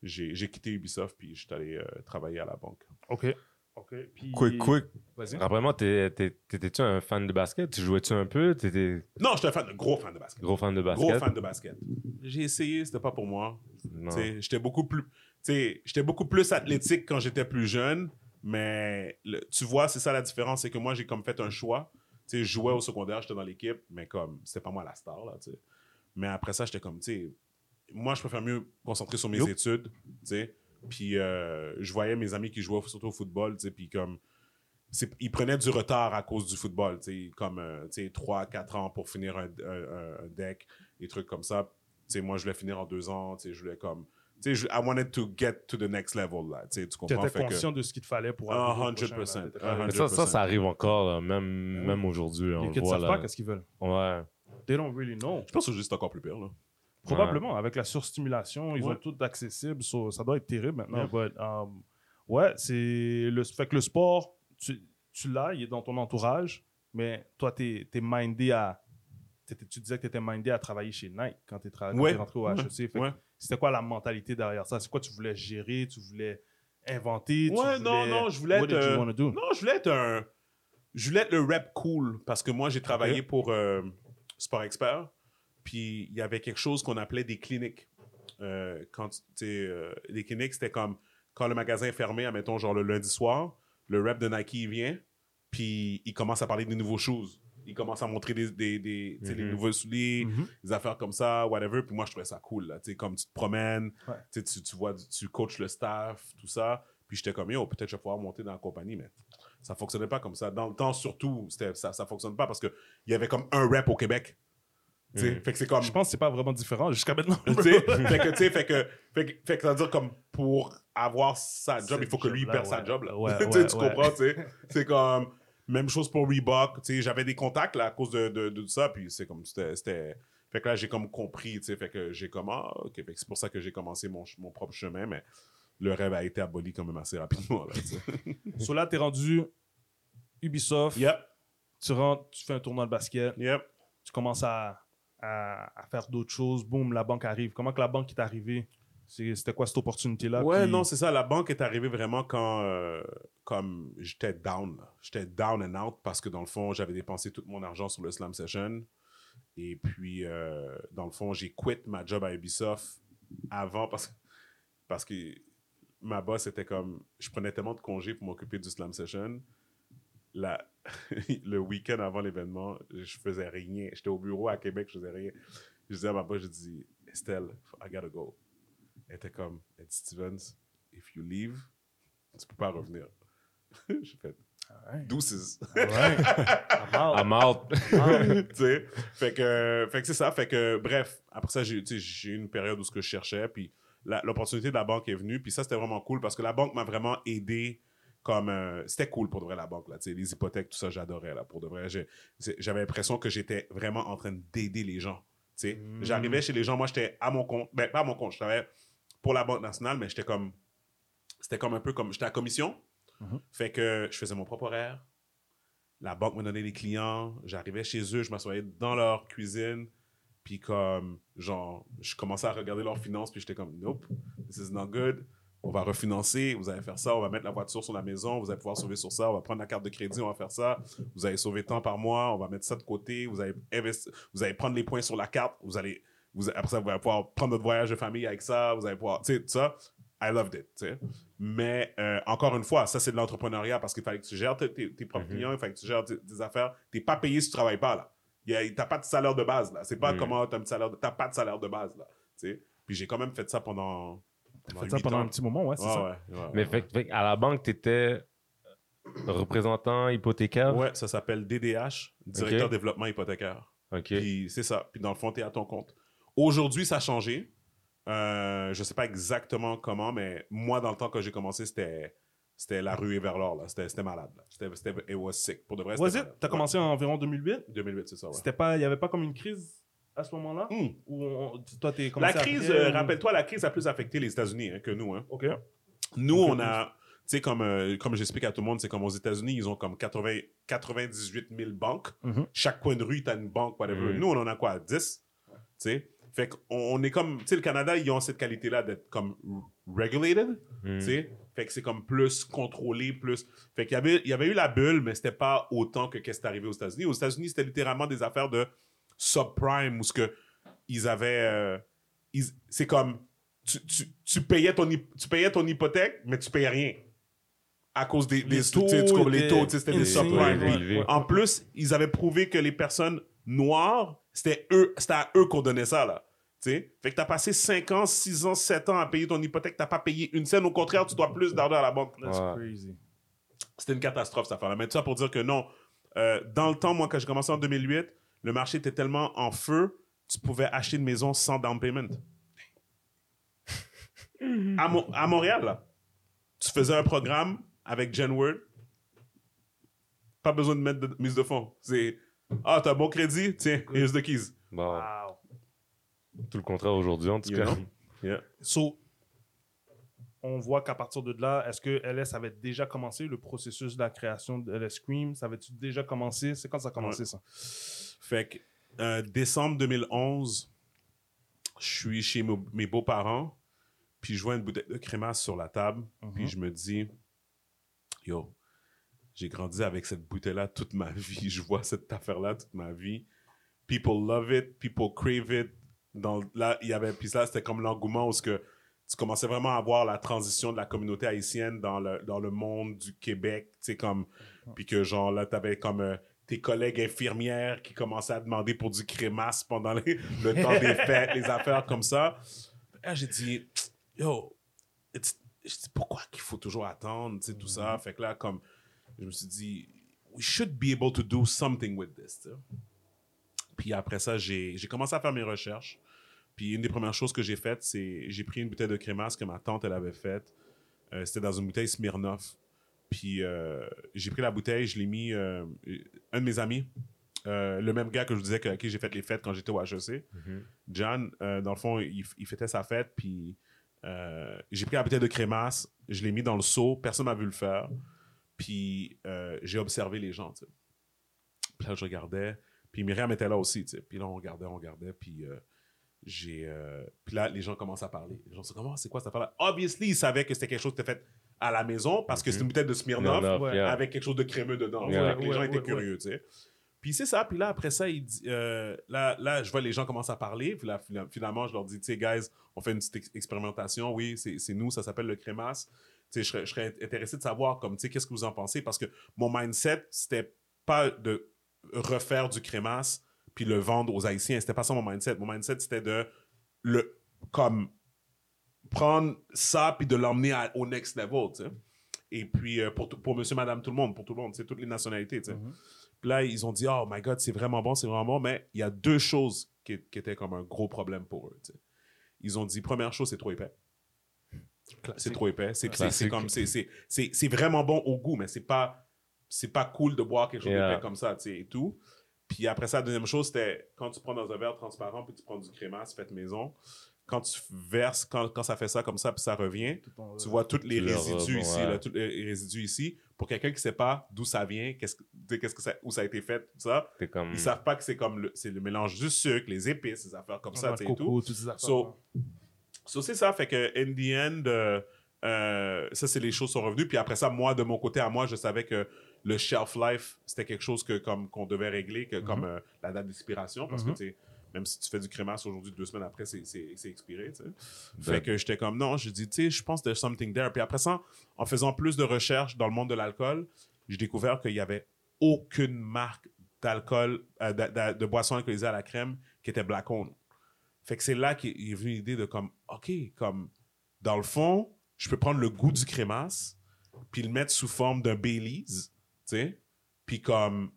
j'ai, j'ai quitté Ubisoft, puis je suis allé euh, travailler à la banque. OK. OK. Puis... Quick, quick. Vas-y. Rappelle-moi, t'es- t'es- t'étais-tu un fan de basket? Tu jouais-tu un peu? T'étais Non, j'étais un fan, gros fan de basket. gros fan de basket? Gros fan de basket. J'ai essayé, c'était pas pour moi. J'étais beaucoup plus, j'étais beaucoup plus athlétique quand j'étais plus jeune, mais le- tu vois, c'est ça la différence, c'est que moi j'ai comme fait un choix. Je jouais au secondaire, j'étais dans l'équipe, mais comme c'était pas moi la star là. Mais après ça, j'étais comme, tu sais, moi je préfère mieux me concentrer sur mes études, tu sais. Puis euh, je voyais mes amis qui jouaient surtout au football, tu sais, puis comme ils prenaient du retard à cause du football, tu sais, comme euh, tu sais 3 4 ans pour finir un, un- un- un deck, des trucs comme ça. Tu sais, moi je voulais finir en deux ans, tu sais, je voulais comme tu sais, je- I wanted to get to the next level là, tu sais, tu Tu comprends? Étais Fait que- conscient de ce qu'il te fallait pour arriver au prochain, 100%, là. T'étais ah, pas- Mais ça, ça, 100%. ça arrive encore, là, même, même aujourd'hui. Les le kids voit savent pas qu'est-ce qu'ils veulent. Ouais. They don't really know. Je pense que c'est juste encore plus pire là. Probablement, avec la surstimulation, ils Ouais. ont tout accessible. so- ça doit être terrible maintenant. Yeah. but, um, ouais, c'est le, fait que le sport, tu, tu l'as, il est dans ton entourage, mais toi, tu es, mindé à. Tu disais que tu étais mindé à travailler chez Nike quand tu es, Ouais. rentré au. HEC. C'était quoi la mentalité derrière ça? C'est quoi tu voulais gérer? Tu voulais inventer? tu Ouais, non, non, je voulais What être. euh, do? Non, je voulais être un. Je voulais être le rap cool parce que moi, j'ai travaillé pour euh, Sport Expert. Puis il y avait quelque chose qu'on appelait des cliniques. Euh, quand euh, les cliniques, c'était comme quand le magasin est fermé, admettons, genre le lundi soir, le rap de Nike il vient, puis il commence à parler des nouveaux choses. Il commence à montrer des, des, des, les Mhm. nouveaux souliers, Mhm. des affaires comme ça, whatever. Puis moi, je trouvais ça cool. Là. Comme tu te promènes, Ouais. tu, tu, vois, tu coaches le staff, tout ça. Puis j'étais comme, yo, peut-être je vais pouvoir monter dans la compagnie, mais ça fonctionnait pas comme ça. Dans le temps, surtout, ça, ça fonctionne pas parce qu'il y avait comme un rap au Québec. Fait que c'est comme. Je pense que c'est pas vraiment différent jusqu'à maintenant. fait que, tu sais, fait que, fait que, fait que ça veut dire comme pour avoir sa job, il faut que lui job-là, perde sa job, là. Ouais, Tu ouais, comprends, tu sais. C'est comme, même chose pour Reebok, tu sais, j'avais des contacts, là, à cause de, de, ça, puis c'est comme, c'était, fait que là, j'ai comme compris, tu sais, fait que j'ai comme, ah, ok, fait que c'est pour ça que j'ai commencé mon, mon propre chemin, mais le rêve a été aboli quand même assez rapidement, là. So là, tu es rendu Ubisoft. Yep, Tu rentres, tu fais un tournoi de basket. yep. tu commences à, à, à faire d'autres choses, boum, la banque arrive. Comment que la banque est arrivée? C'était quoi cette opportunité-là? Ouais, Puis- non, c'est ça. La banque est arrivée vraiment quand euh, comme j'étais down. J'étais down and out parce que dans le fond, j'avais dépensé tout mon argent sur le Slam Session. Et puis, euh, dans le fond, j'ai quitté ma job à Ubisoft avant parce, parce que ma boss était comme. Je prenais tellement de congés pour m'occuper du Slam Session. La, le week-end avant l'événement, je faisais rien. J'étais au bureau à Québec, je faisais rien. Je disais à ma boss, je dis, Estelle, I gotta go. Elle était comme, elle dit, Stevens, if you leave, tu peux pas revenir. J'ai fait, Ouais. deuces. Ouais. I'm out. tu sais, fait que, fait que c'est ça. Fait que, bref, après ça, j'ai tu eu une période où ce que je cherchais, puis la- l'opportunité de la banque est venue, puis ça, c'était vraiment cool parce que la banque m'a vraiment aidé. Comme euh, c'était cool pour de vrai la banque là, tu sais, les hypothèques tout ça j'adorais là pour de vrai. J'avais l'impression que j'étais vraiment en train d'aider les gens. Tu sais, Mm. j'arrivais chez les gens, moi j'étais à mon compte, ben pas à mon compte, je travaillais pour la banque nationale, mais j'étais comme, c'était comme un peu comme, j'étais à commission, Mhm. fait que je faisais mon propre horaire. La banque me donnait des clients. J'arrivais chez eux, je m'assoyais dans leur cuisine. Puis comme, genre, je commençais à regarder leurs finances, puis j'étais comme, nope, this is not good. On va refinancer, vous allez faire ça, on va mettre la voiture sur la maison, vous allez pouvoir sauver sur ça, on va prendre la carte de crédit, on va faire ça. Vous allez sauver tant par mois, on va mettre ça de côté, vous allez investir, vous allez prendre les points sur la carte, vous allez, vous, après ça, vous allez pouvoir prendre votre voyage de famille avec ça, vous allez pouvoir, tu sais, tout ça. I loved it, tu sais. Mais euh, encore une fois, ça c'est de l'entrepreneuriat parce qu'il fallait que tu gères tes, tes- tes propres Mhm. clients, il fallait que tu gères tes, tes affaires. T'es pas payé si tu travailles pas là. T'as pas de salaire de base là. C'est pas Mhm. comment t'as un salaire. de- T'as pas de salaire de base là. Tu sais. Puis j'ai quand même fait ça pendant. T'as fait ça pendant ans. un petit moment, ouais, c'est Ouais, ça. ouais, ouais, Mais ouais. fait, fait à la banque, tu étais représentant hypothécaire? Ouais, ça s'appelle DDH, directeur développement hypothécaire. OK. Puis c'est ça. Puis dans le fond, t'es à ton compte. Aujourd'hui, ça a changé. Euh, je sais pas exactement comment, mais moi, dans le temps que j'ai commencé, c'était c'était la rue et vers l'or. là. C'était c'était malade. là. C'était c'était- it was sick. Pour de vrai, Was it? T'as Ouais. commencé en environ 2008? 2008, c'est ça, ouais. C'était pas, il y avait pas comme une crise à ce moment-là Hmm. Ou on- toi, t'es La commencé crise, euh, rappelle-toi, la crise a plus affecté les États-Unis hein, que nous. Hein. Ok. Nous, on a, tu sais, comme, euh, comme j'explique à tout le monde, c'est comme aux États-Unis, ils ont comme 80, 98 000 banques. Mhm. Chaque coin de rue, tu as une banque, whatever. Mhm. Nous, on en a quoi, 10? Tu sais? Fait qu'on on est comme, tu sais, le Canada, ils ont cette qualité-là d'être comme regulated, Mm. tu sais? Fait que c'est comme plus contrôlé, plus. Fait qu'il y avait, il y avait eu la bulle, mais c'était pas autant que qu'est-ce qui est arrivé aux États-Unis. Aux États-Unis, c'était littéralement des affaires de subprime où ce que ils avaient. euh, ils- c'est comme. Tu, tu, tu payais ton, tu payais ton hypothèque, mais tu payais rien. À cause des, des Les tu sais, les étaient taux, tu sais, c'était des subprimes. ouais, Puis, ouais. En plus, ils avaient prouvé que les personnes noires, c'était eux, c'était à eux qu'on donnait ça, là. Tu sais? Fait que t'as passé 5 ans, 6 ans, 7 ans à payer ton hypothèque, t'as pas payé une scène. Au contraire, tu dois plus d'argent à la banque. That's Ouais. crazy. C'était une catastrophe, cette affaire-là. Mais tout ça pour dire que non. euh, dans le temps, moi, quand j'ai commencé en 2008, le marché était tellement en feu, tu pouvais acheter une maison sans down payment. à, Mo- à Montréal, là, tu faisais un programme avec Genword. Pas besoin de mettre de mise de fonds. C'est Ah, t'as un bon crédit? Tiens, here's the keys. Wow. tout le contraire aujourd'hui, en tout You cas. Yeah. So, on voit qu'à partir de là, est-ce que LS avait déjà commencé le processus de la création de LS Scream? Ça avait-tu déjà commencé? C'est quand ça a commencé, ça? Fait que euh, décembre 2011, je suis chez mes beaux-parents, puis je vois une bouteille de crémasse sur la table, Mhm. puis je me dis, yo, j'ai grandi avec cette bouteille-là toute ma vie, je vois cette affaire-là toute ma vie. People love it, people crave it. Dans, là, il y avait, puis là, c'était comme l'engouement où ce que tu commençais vraiment à voir la transition de la communauté haïtienne dans le, dans le monde du Québec, tu sais, comme, puis que genre là, t'avais comme euh, tes collègues infirmières qui commençaient à demander pour du crémasse pendant les- le temps des fêtes, les affaires comme ça. Là, j'ai dit, yo, j'ai dit, pourquoi qu'il faut toujours attendre, tu sais, tout ça? Fait que là, comme, je me suis dit, we should be able to do something with this, tu sais. Puis après ça, j'ai j'ai commencé à faire mes recherches. Puis une des premières choses que j'ai faites, c'est j'ai pris une bouteille de crémasse que ma tante, elle avait faite. Euh, C'était dans une bouteille Smirnoff. Puis euh, j'ai pris la bouteille, je l'ai mis... euh, un de mes amis, le même gars que je vous disais que, à qui j'ai fait les fêtes quand j'étais au HEC, Mhm. John, dans le fond, il, il fêtait sa fête, puis j'ai pris la bouteille de crémasse, je l'ai mis dans le seau, personne m'a vu le faire, puis j'ai observé les gens. Puis là, je regardais, puis Myriam était là aussi. Puis là, on regardait, on regardait, puis j'ai... euh, puis là, les gens commencent à parler. Les gens se disent, comment, c'est quoi cette affaire-là? Obviously, ils savaient que c'était quelque chose qui était fait à la maison, parce que Mhm. c'est une bouteille de Smirnoff, ouais. avec quelque chose de crémeux dedans. Les ouais, gens étaient ouais. curieux, tu sais. Puis c'est ça. Puis là, après ça, il dit, euh, là, là, je vois les gens commencent à parler. Puis là, fina- finalement, je leur dis, tu sais, guys, on fait une petite ex- expérimentation. Oui, c'est c'est nous, ça s'appelle le crémasse. Tu sais, je serais, je serais intéressé de savoir, comme, tu sais, qu'est-ce que vous en pensez? Parce que mon mindset, c'était pas de refaire du crémasse puis le vendre aux Haïtiens. C'était pas ça mon mindset. Mon mindset, c'était de le, comme, prendre ça puis de l'emmener au next level, tu sais. Et puis, euh, pour, pour monsieur, madame, tout le monde, pour tout le monde, sais, toutes les nationalités, tu sais. Mhm. Puis là, ils ont dit, oh my God, c'est vraiment bon, c'est vraiment bon. Mais il y a deux choses qui, qui étaient comme un gros problème pour eux. tu sais. Ils ont dit, première chose, c'est trop épais. C'est trop épais. C'est c'est- c'est comme, c'est- c'est c'est- c'est vraiment bon au goût, mais c'est pas, c'est pas cool de boire quelque chose Yeah. d'épais comme ça, tu sais, et tout. Puis après ça, la deuxième chose, c'était quand tu prends dans un verre transparent, puis tu prends du crémasse fait maison, quand tu verses, quand, quand ça fait ça comme ça, puis ça revient, tu vois tous les le résidus ici, ouais. là, tous les résidus ici. Pour quelqu'un qui sait pas d'où ça vient, qu'est-ce qu'est-ce que ça, où ça a été fait, tout ça, comme. ils savent pas que c'est comme le, c'est le mélange du sucre, les épices, les affaires comme ça, de sais, et tout. toutes ces affaires. So, So, c'est ça, fait que in the end, euh, euh, ça, c'est les choses sont revenues. Puis après ça, moi, de mon côté à moi, je savais que le shelf life, c'était quelque chose que comme qu'on devait régler, que comme euh, la date d'expiration, parce Mhm. que tu sais, même si tu fais du crémasse aujourd'hui, deux semaines après, c'est, expiré. Ben- Fait que j'étais comme, non, je dis, tu sais, je pense there's something there. Puis après ça, en faisant plus de recherches dans le monde de l'alcool, j'ai découvert qu'il y avait aucune marque d'alcool, euh, de, de- de boisson alcoolisée à la crème qui était black owned. Fait que c'est là qu'est est venue l'idée de comme, OK, comme, dans le fond, je peux prendre le goût du crémasse, puis le mettre sous forme d'un Baileys, sais, puis comme,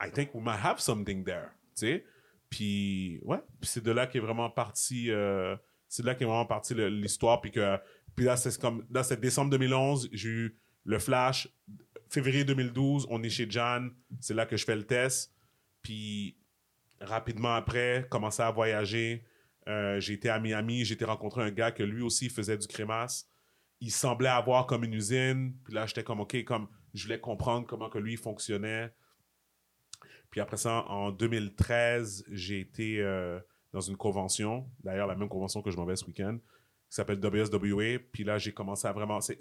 I think we might have something there, tu sais? Puis, ouais, c'est de là qu'est vraiment parti, euh, c'est de là qu'est vraiment parti l'histoire, puis que, puis là, c'est comme, là, c'est décembre 2011, j'ai eu le flash, février 2012, on est chez Jan, c'est là que je fais le test, puis rapidement après, commencé à voyager. Euh, j'ai été à Miami, j'ai été rencontrer un gars que lui aussi faisait du crémasse. Il semblait avoir comme une usine. Puis là, j'étais comme, OK, comme je voulais comprendre comment que lui fonctionnait. Puis après ça, en 2013, j'ai été euh, dans une convention, d'ailleurs la même convention que je m'en vais ce week-end, qui s'appelle WSWA. Puis là, j'ai commencé à vraiment... C'est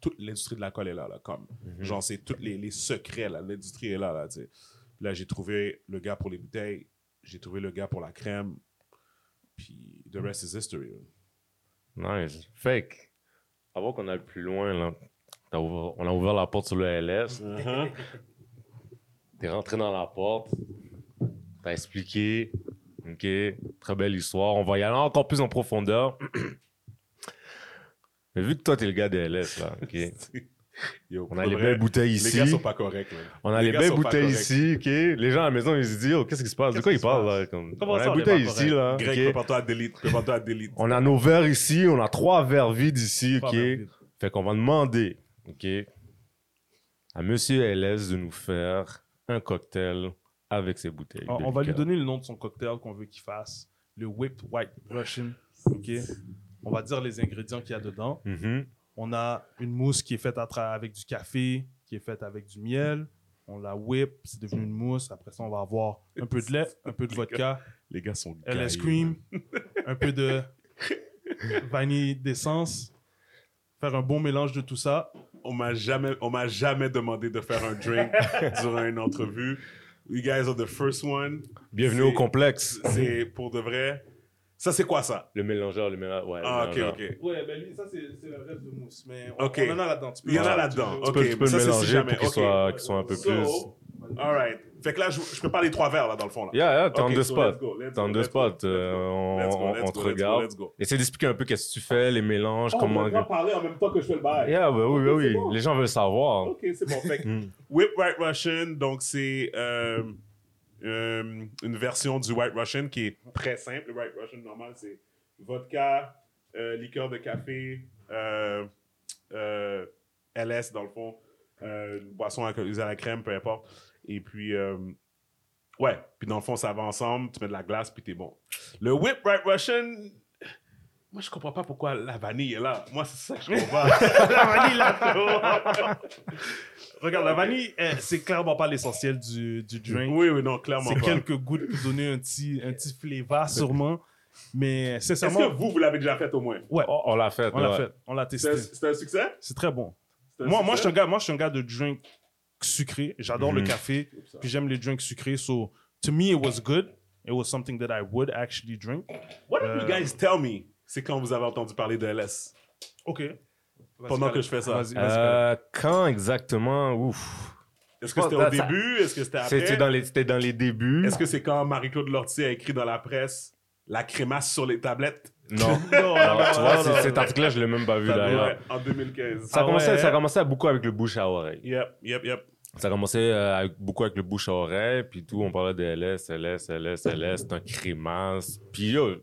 toute l'industrie de l'alcool est là, là, comme. Genre, c'est tous les, les secrets, là. L'industrie est là, là, tu sais. Puis là, j'ai trouvé le gars pour les bouteilles. J'ai trouvé le gars pour la crème. Puis the rest is history. Nice. Que, avant qu'on aille plus loin, là, ouvert- on a ouvert la porte sur le LS. T'es rentré dans la porte. T'as expliqué. OK. Très belle histoire. On va y aller encore plus en profondeur. Mais vu que toi, t'es le gars des LS, là, OK. Yo, On a les belles bouteilles Les gars ici. sont pas corrects, là. On a les, belles bouteilles ici, OK. Les gens à la maison, ils se disent, oh, qu'est-ce qui se passe? De quoi ils parlent, là? Comme, Comment on a les bouteilles ici, correct? là. Greg, prépare-toi à. Prépare-toi à. On a nos verres ici, on a trois verres vides ici, OK? Fait qu'on va demander, OK, à Monsieur LS de nous faire un cocktail avec ses bouteilles. On, va lui donner le nom de son cocktail qu'on veut qu'il fasse. Le Whipped White Russian. OK? On va dire les ingrédients qu'il y a dedans. Mhm. On a une mousse qui est faite avec du café, qui est faite avec du miel. On la whip, c'est devenu une mousse. Après ça, on va avoir un peu de lait, un peu de vodka, Les gars sont LS gaillés, cream, un peu de vanille d'essence. Faire un bon mélange de tout ça. On m'a jamais, on m'a jamais demandé de faire un drink durant une entrevue. You guys are the first one. Bienvenue au complexe. C'est pour de vrai. Ça, c'est quoi ça? Le mélangeur, le mélangeur, ouais. le Ah, ok, mélangeur. ok. Ouais, ben lui, ça, c'est le reste de mousse. Mais on- en a là-dedans. Il y en a là-dedans. Tu Ok, peux, tu peux ça, le si mélanger jamais. pour qu'il Ok. soit, qu'il soit un peu So, plus... all right. Fait que là, je, je peux pas les trois verres, là, dans le fond, là. Yeah, yeah, t'es Ok, on the so spot. let's go, let's T'es on go, the let's spot. go, let's euh, go. on on- on go, te regarde. Essaie d'expliquer un peu qu'est-ce que tu fais, les mélanges, Oh, on comment... va pas parler en même temps que je fais le bail. Yeah, bah oui, bah Ok, oui. bon. Les gens veulent savoir. Ok, c'est bon. Fait que Mm. Whip White Russian, donc c'est euh, euh, une version du White Russian qui est très simple. Le White Russian normal, c'est vodka, euh, liqueur de café, euh, euh, LS dans le fond, euh, une boisson alcoolisée à la crème, peu importe. Et puis, euh, ouais, puis dans le fond, ça va ensemble, tu mets de la glace, puis t'es bon. Le Whip White Russian, moi, je comprends pas pourquoi la vanille est là. Moi, c'est ça que je comprends. la vanille, là. Regarde, la vanille, eh, c'est clairement pas l'essentiel du, du drink. oui, oui, non, clairement C'est quelques gouttes pour donner un petit, un petit flavor, sûrement. Mais Est-ce sincèrement, que vous, vous l'avez déjà fait au moins? ouais, Oh, on l'a fait. on l'a ouais. fait. On l'a testé. C'est c'est un succès? C'est très bon. C'est Moi, moi, je suis un gars, moi, je suis un gars de drink sucré. J'adore le Mhm. café. Puis j'aime les drinks sucrés. So, to me, it was good. It was something that I would actually drink. What did Euh, you guys tell me? C'est quand vous avez entendu parler de LS. OK. Pendant que je fais ça. Vas-y, vas-y. Euh, quand exactement? Ouf. Est-ce que Je c'était au ça- début? Est-ce que c'était après? C'était dans, les, c'était dans les débuts. Est-ce que c'est quand Marie-Claude Lortie a écrit dans la presse la crémasse sur les tablettes? Non. Tu vois, non, c'est- non, cet article-là, je l'ai même pas vu Ouais, d'ailleurs. en 2015. Ça, Ah commencé, ouais. ça beaucoup avec le bouche à oreille. Yep, yep, yep. Ça a commencé euh, avec- beaucoup avec le bouche à oreille, puis tout, on parlait de LS, LS, LS, LS, c'est un crémasse. Puis yo,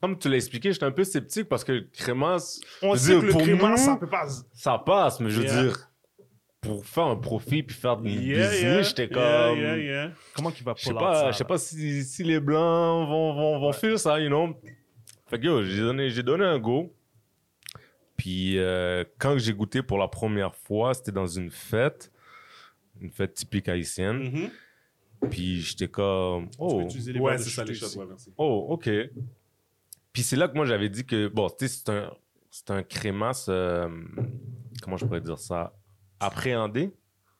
comme tu l'as expliqué, j'étais un peu sceptique parce que le crémasse, On sait que le pour nous, ça peut pas... ça passe, mais je veux Yeah. dire, pour faire un profit puis faire des Yeah, business, yeah. j'étais comme... yeah, yeah. Comment qu'il va Je sais pull pas, ça, je sais pas si, si les blancs vont, vont, vont faire ça, you know. Fait que yo, j'ai donné, j'ai donné un go. Puis euh, quand j'ai goûté pour la première fois, c'était dans une fête, une fête typique haïtienne. Mhm. Puis j'étais comme, Tu peux oh, utiliser les Ouais, c'est ça les ouais, merci. oh, ok. Puis c'est là que moi j'avais dit que, bon, tu sais, c'est un, c'est un crémasse, euh, comment je pourrais dire ça, appréhendé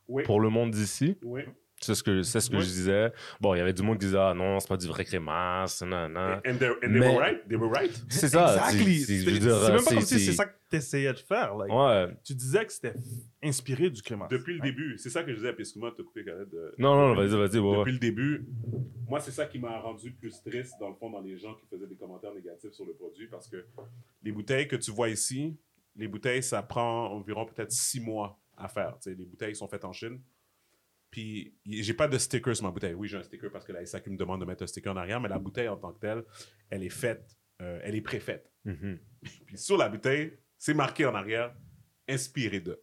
Oui, pour le monde d'ici. oui. C'est ce que, c'est ce que je disais. Bon, il y avait du monde qui disait, ah non, c'est pas du vrai crémasse, non, non. And, they, and they Mais- were right. They were right. C'est ça. Exactly. c'est- c'est- C'est je veux dire, c'est même pas c'est- comme si c'est c'est- ça que tu essayais de faire. like. Ouais. Tu disais que c'était inspiré du crémasse. Depuis le début, c'est ça que je disais, puis excuse-moi de te couper, Khaled. de- Non, non, vas-y, vas-y. ouais, ouais. Depuis le début, moi, c'est ça qui m'a rendu plus triste, dans le fond, dans les gens qui faisaient des commentaires négatifs sur le produit, parce que les bouteilles que tu vois ici, les bouteilles, ça prend environ peut-être six mois à faire. Tu sais, les bouteilles sont faites en Chine. Puis, j'ai pas de sticker sur ma bouteille. Oui, j'ai un sticker parce que la SAQ me demande de mettre un sticker en arrière, mais la bouteille en tant que telle, elle est faite, euh, elle est préfaite. Mhm. Puis sur la bouteille, c'est marqué en arrière, inspiré de.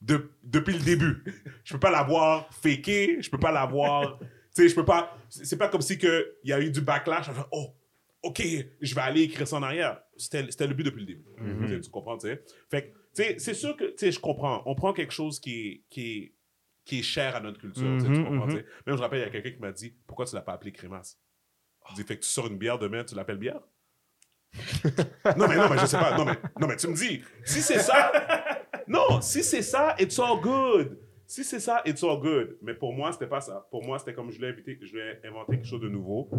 De- depuis le début. Je peux pas l'avoir faké, je peux pas l'avoir. Tu sais, je peux pas. C'est pas comme si que il y a eu du backlash. Fais, oh, ok, je vais aller écrire ça en arrière. C'était le but depuis le début. Mhm. Tu comprends, tu sais. Fait que, tu sais, c'est sûr que, tu sais, je comprends. On prend quelque chose qui est, qui est, qui est cher à notre culture. tu sais, tu Mhm, mhm. tu sais. Même, je rappelle, il y a quelqu'un qui m'a dit, pourquoi tu l'as pas appelé crémasse? Je dis, fait que tu sors une bière demain, tu l'appelles bière? non, mais non, mais je sais pas. Non, mais, non, mais tu me dis, si c'est ça, non, si c'est ça, it's all good. Si c'est ça, it's all good. Mais pour moi, c'était pas ça. Pour moi, c'était comme je l'ai invité, je l'ai inventé quelque chose de nouveau.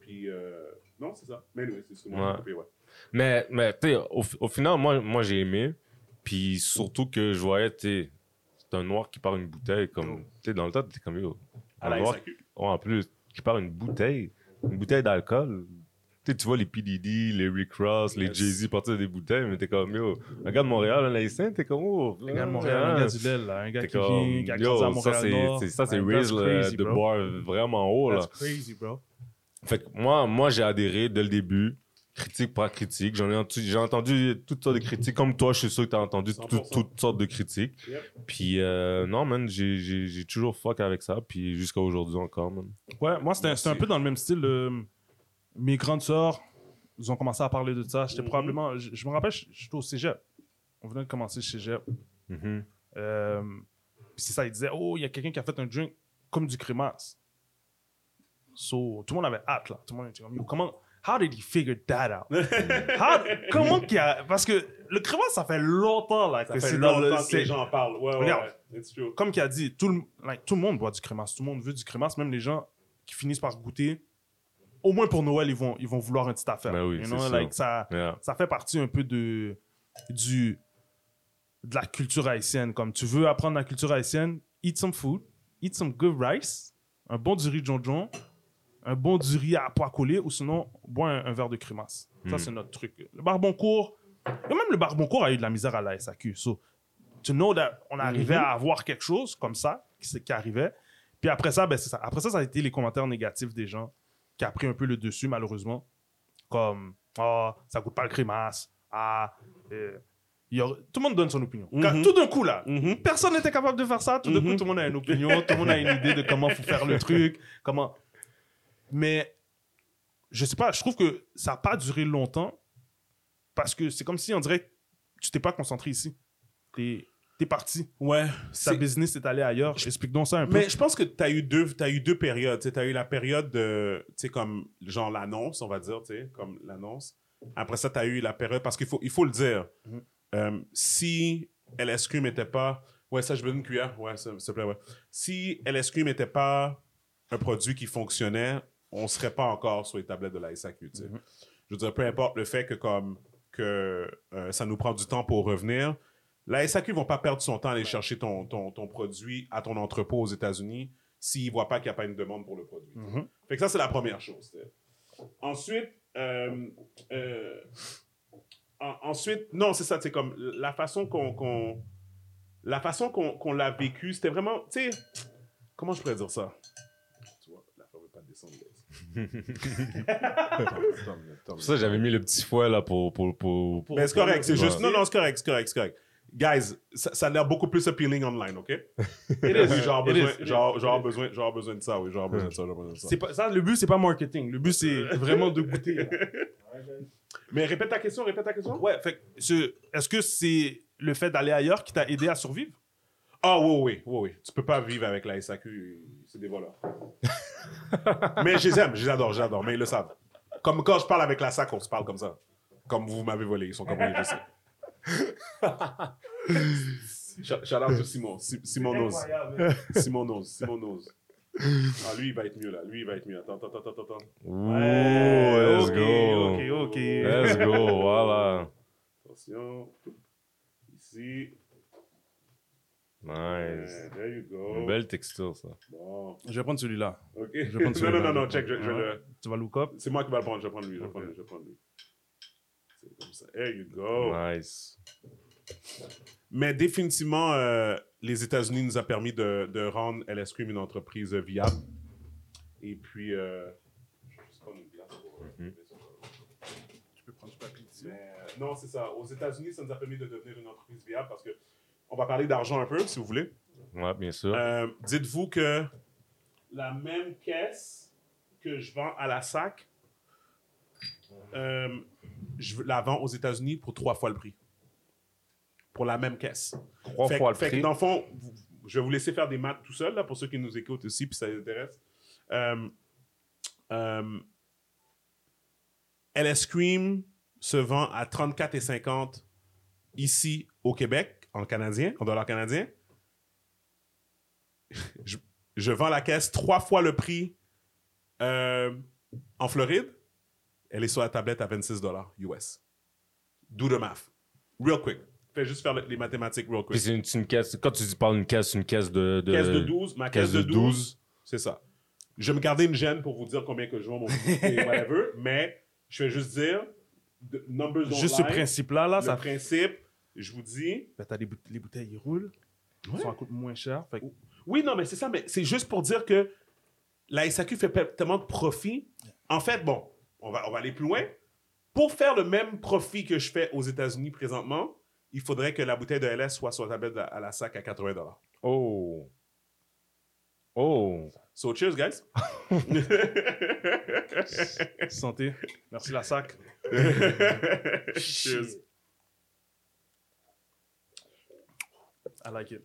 Puis, euh, non, c'est ça. Mais oui, c'est ce que moi, Ouais. j'ai coupé, ouais. Mais, mais tu sais, au, au final, moi, moi j'ai aimé. Puis surtout que je voyais, tu un noir qui part une bouteille. Comme, tu sais, dans le temps, t'es comme, yo, À un noir, ouais, en plus, qui part une bouteille, une bouteille d'alcool. Tu tu vois les PDD, les Rick Ross, les Yes. Jay-Z partir des bouteilles, mais t'es comme, yo, un gars de Montréal, un laïcien, t'es comme, oh, Un gars de Montréal, un gars du Lille, là, un gars qui comme, vient, qui a à ça Montréal c'est, ça raise le- crazy, de bro. boire vraiment haut, là. That's crazy, bro. Fait que moi, moi j'ai adhéré dès le début, critique par critique. J'en ai, entendu- j'ai entendu toutes sortes de critiques. Comme toi, je suis sûr que tu as entendu tout- 100%. toutes sortes de critiques. Yep. Puis euh, non, man, j'ai, j'ai, j'ai toujours fuck avec ça. Puis jusqu'à aujourd'hui encore, man. Ouais, moi, c'était c'était un peu dans le même style. euh, mes grandes sœurs, ils ont commencé à parler de ça. J'étais Mhm. probablement. Je, je me rappelle, j'étais au cégep. On venait de commencer le cégep. Mhm. Euh, puis c'est ça, ils disaient Oh, il y a quelqu'un qui a fait un drink comme du crémasse. So, tout le monde avait hâte, là. Tout le monde était comme Comment. How did he figure that out? How- comment qu'il a. Parce que le crémasse, ça fait longtemps, là. Ça que fait c'est dans le- longtemps que les gens en parlent. Ouais, ouais, Regarde. ouais. It's true. comme qui a dit, tout le, like, tout le monde boit du crémasse. Tout le monde veut du crémasse. Même les gens qui finissent par goûter, au moins pour Noël, ils vont, ils vont vouloir une petite affaire. Ben oui, You c'est know, sûr. like, ça, Yeah. ça fait partie un peu de, du, de la culture haïtienne. Comme tu veux apprendre la culture haïtienne, eat some food, eat some good rice, un bon du riz jonjon, un bon du riz à pois collé, ou sinon, bois un, un verre de crémasse. Ça, c'est notre truc. Le Barboncourt, et même le Barboncourt a eu de la misère à la SAQ. So, to know that on arrivait à avoir quelque chose comme ça, qui, arrivait. Puis après ça, ben, c'est ça. Après ça, ça a été les commentaires négatifs des gens qui a pris un peu le dessus, malheureusement. Comme, ah, ça goûte pas le crémasse. Ah, euh, tout le monde donne son opinion. Mhm. tout d'un coup, là, personne n'était capable de faire ça. Tout d'un coup, tout le monde a une opinion. tout le monde a une idée de comment faut faire le truc. Comment. Mais, je sais pas, je trouve que ça n'a pas duré longtemps parce que c'est comme si on dirait que tu t'es pas concentré ici. T'es es parti. Ouais. Ta business est allé ailleurs. Explique donc ça un peu. Mais je pense que tu as eu deux, t'as eu deux périodes. Tu as eu la période de, tu sais, comme, genre l'annonce, on va dire, tu sais, comme l'annonce. Après ça, tu as eu la période, parce qu'il faut, il faut le dire, Mhm. euh, si LSQ n'était pas, ouais, ça, je veux une cuillère, ouais, s'il te plaît, ouais. Si LSQ n'était pas un produit qui fonctionnait, on serait pas encore sur les tablettes de la SAQ. Mhm. Je veux dire, peu importe le fait que, comme, que euh, ça nous prend du temps pour revenir, la SAQ ne vont pas perdre son temps à aller chercher ton, ton, ton produit à ton entrepôt aux États-Unis s'ils ne voient pas qu'il n'y a pas une demande pour le produit. Mhm. Fait que ça, c'est la première chose. t'sais. Ensuite, euh, euh, en- ensuite, non, c'est ça, c'est comme la façon qu'on la façon qu'on l'a vécu, c'était vraiment, tu sais, comment je pourrais dire ça? Tu vois, la femme veut pas descendre. C'est pour ça j'avais mis le petit fouet là pour. pour, pour, pour- Mais c'est correct, c'est juste, non, non, c'est correct, c'est correct, c'est correct. Guys, ça, ça a l'air beaucoup plus appealing online, OK? It Oui, genre, besoin, is. genre, genre, besoin, genre besoin de ça, oui, genre besoin de ça, genre besoin de ça. C'est pas, ça, le but, c'est pas marketing. Le but, c'est vraiment de goûter. là. Mais répète ta question, répète ta question. Ouais, fait est-ce que c'est le fait d'aller ailleurs qui t'a aidé à survivre? Ah oui, oui, oui, oui. Tu peux pas vivre avec la SAQ, c'est des voleurs. mais je les aime, je les adore, j'adore, mais ils le savent. Comme quand je parle avec la SAC, on se parle comme ça. Comme vous m'avez volé, ils sont comme je sais. Shout shout out to Simon, Si- Simon Nose. Simon Nose, Simon Nose. Ah, lui, il va être mieux là, lui, il va être mieux. Attends, attends, attends, attends, attends. Ouh, let's go. Ok, ok. Let's go, voilà. Attention. Ici. Nice. There you go. Une belle texture, ça. Bon, Je vais prendre celui-là. ok. Je vais prendre non, celui-là. non, non, non, check, je, je le... Tu vas look up? C'est moi qui vais le prendre, je vais prendre lui, je vais prendre lui, je vais prendre lui. C'est comme ça. There you go. Nice. Mais définitivement, euh, les États-Unis nous a permis de, de rendre LS Cream une entreprise viable. Et puis, euh, je vais juste prendre une glace pour, euh, Mhm. Tu peux prendre du papier ici. Mais, euh, non, c'est ça. Aux États-Unis, ça nous a permis de devenir une entreprise viable parce que on va parler d'argent un peu, si vous voulez. Ouais, bien sûr. Euh, Dites-vous que la même caisse que je vends à la SAC, euh, je la vends aux États-Unis pour trois fois le prix. Pour la même caisse. Trois Fait, fois le fait prix. que dans le fond, je vais vous laisser faire des maths tout seul, là, pour ceux qui nous écoutent aussi, puis ça les intéresse. Euh, euh, LS Cream se vend à 34,50 ici au Québec, en canadien, en dollars canadiens. Je, je vends la caisse trois fois le prix euh, en Floride. Elle est sur la tablette à 26 dollars US. Do the math. Real quick. Fais juste faire le- les mathématiques real Puis quick. c'est une, une caisse. Quand tu dis parles d'une caisse, c'est une caisse de. de... Caisse de 12, ma caisse, caisse de de 12, c'est ça. Je vais me garder une gêne pour vous dire combien que je vends mon whatever, mais je vais juste dire, numbers Juste ce principe-là, là, le ça principe, je vous dis, Ben, boute- les bouteilles, ils roulent. Ouais. Ça coûte moins cher. Fait Oui, non, mais c'est ça, mais c'est juste pour dire que la SAQ fait tellement de profit. En fait, bon, on va, on va aller plus loin. Pour faire le même profit que je fais aux États-Unis présentement, il faudrait que la bouteille de LS soit sur la tablette à, à la sac à 80 Oh. Oh. So, cheers, guys. Santé. Merci la sac. cheers. I like it.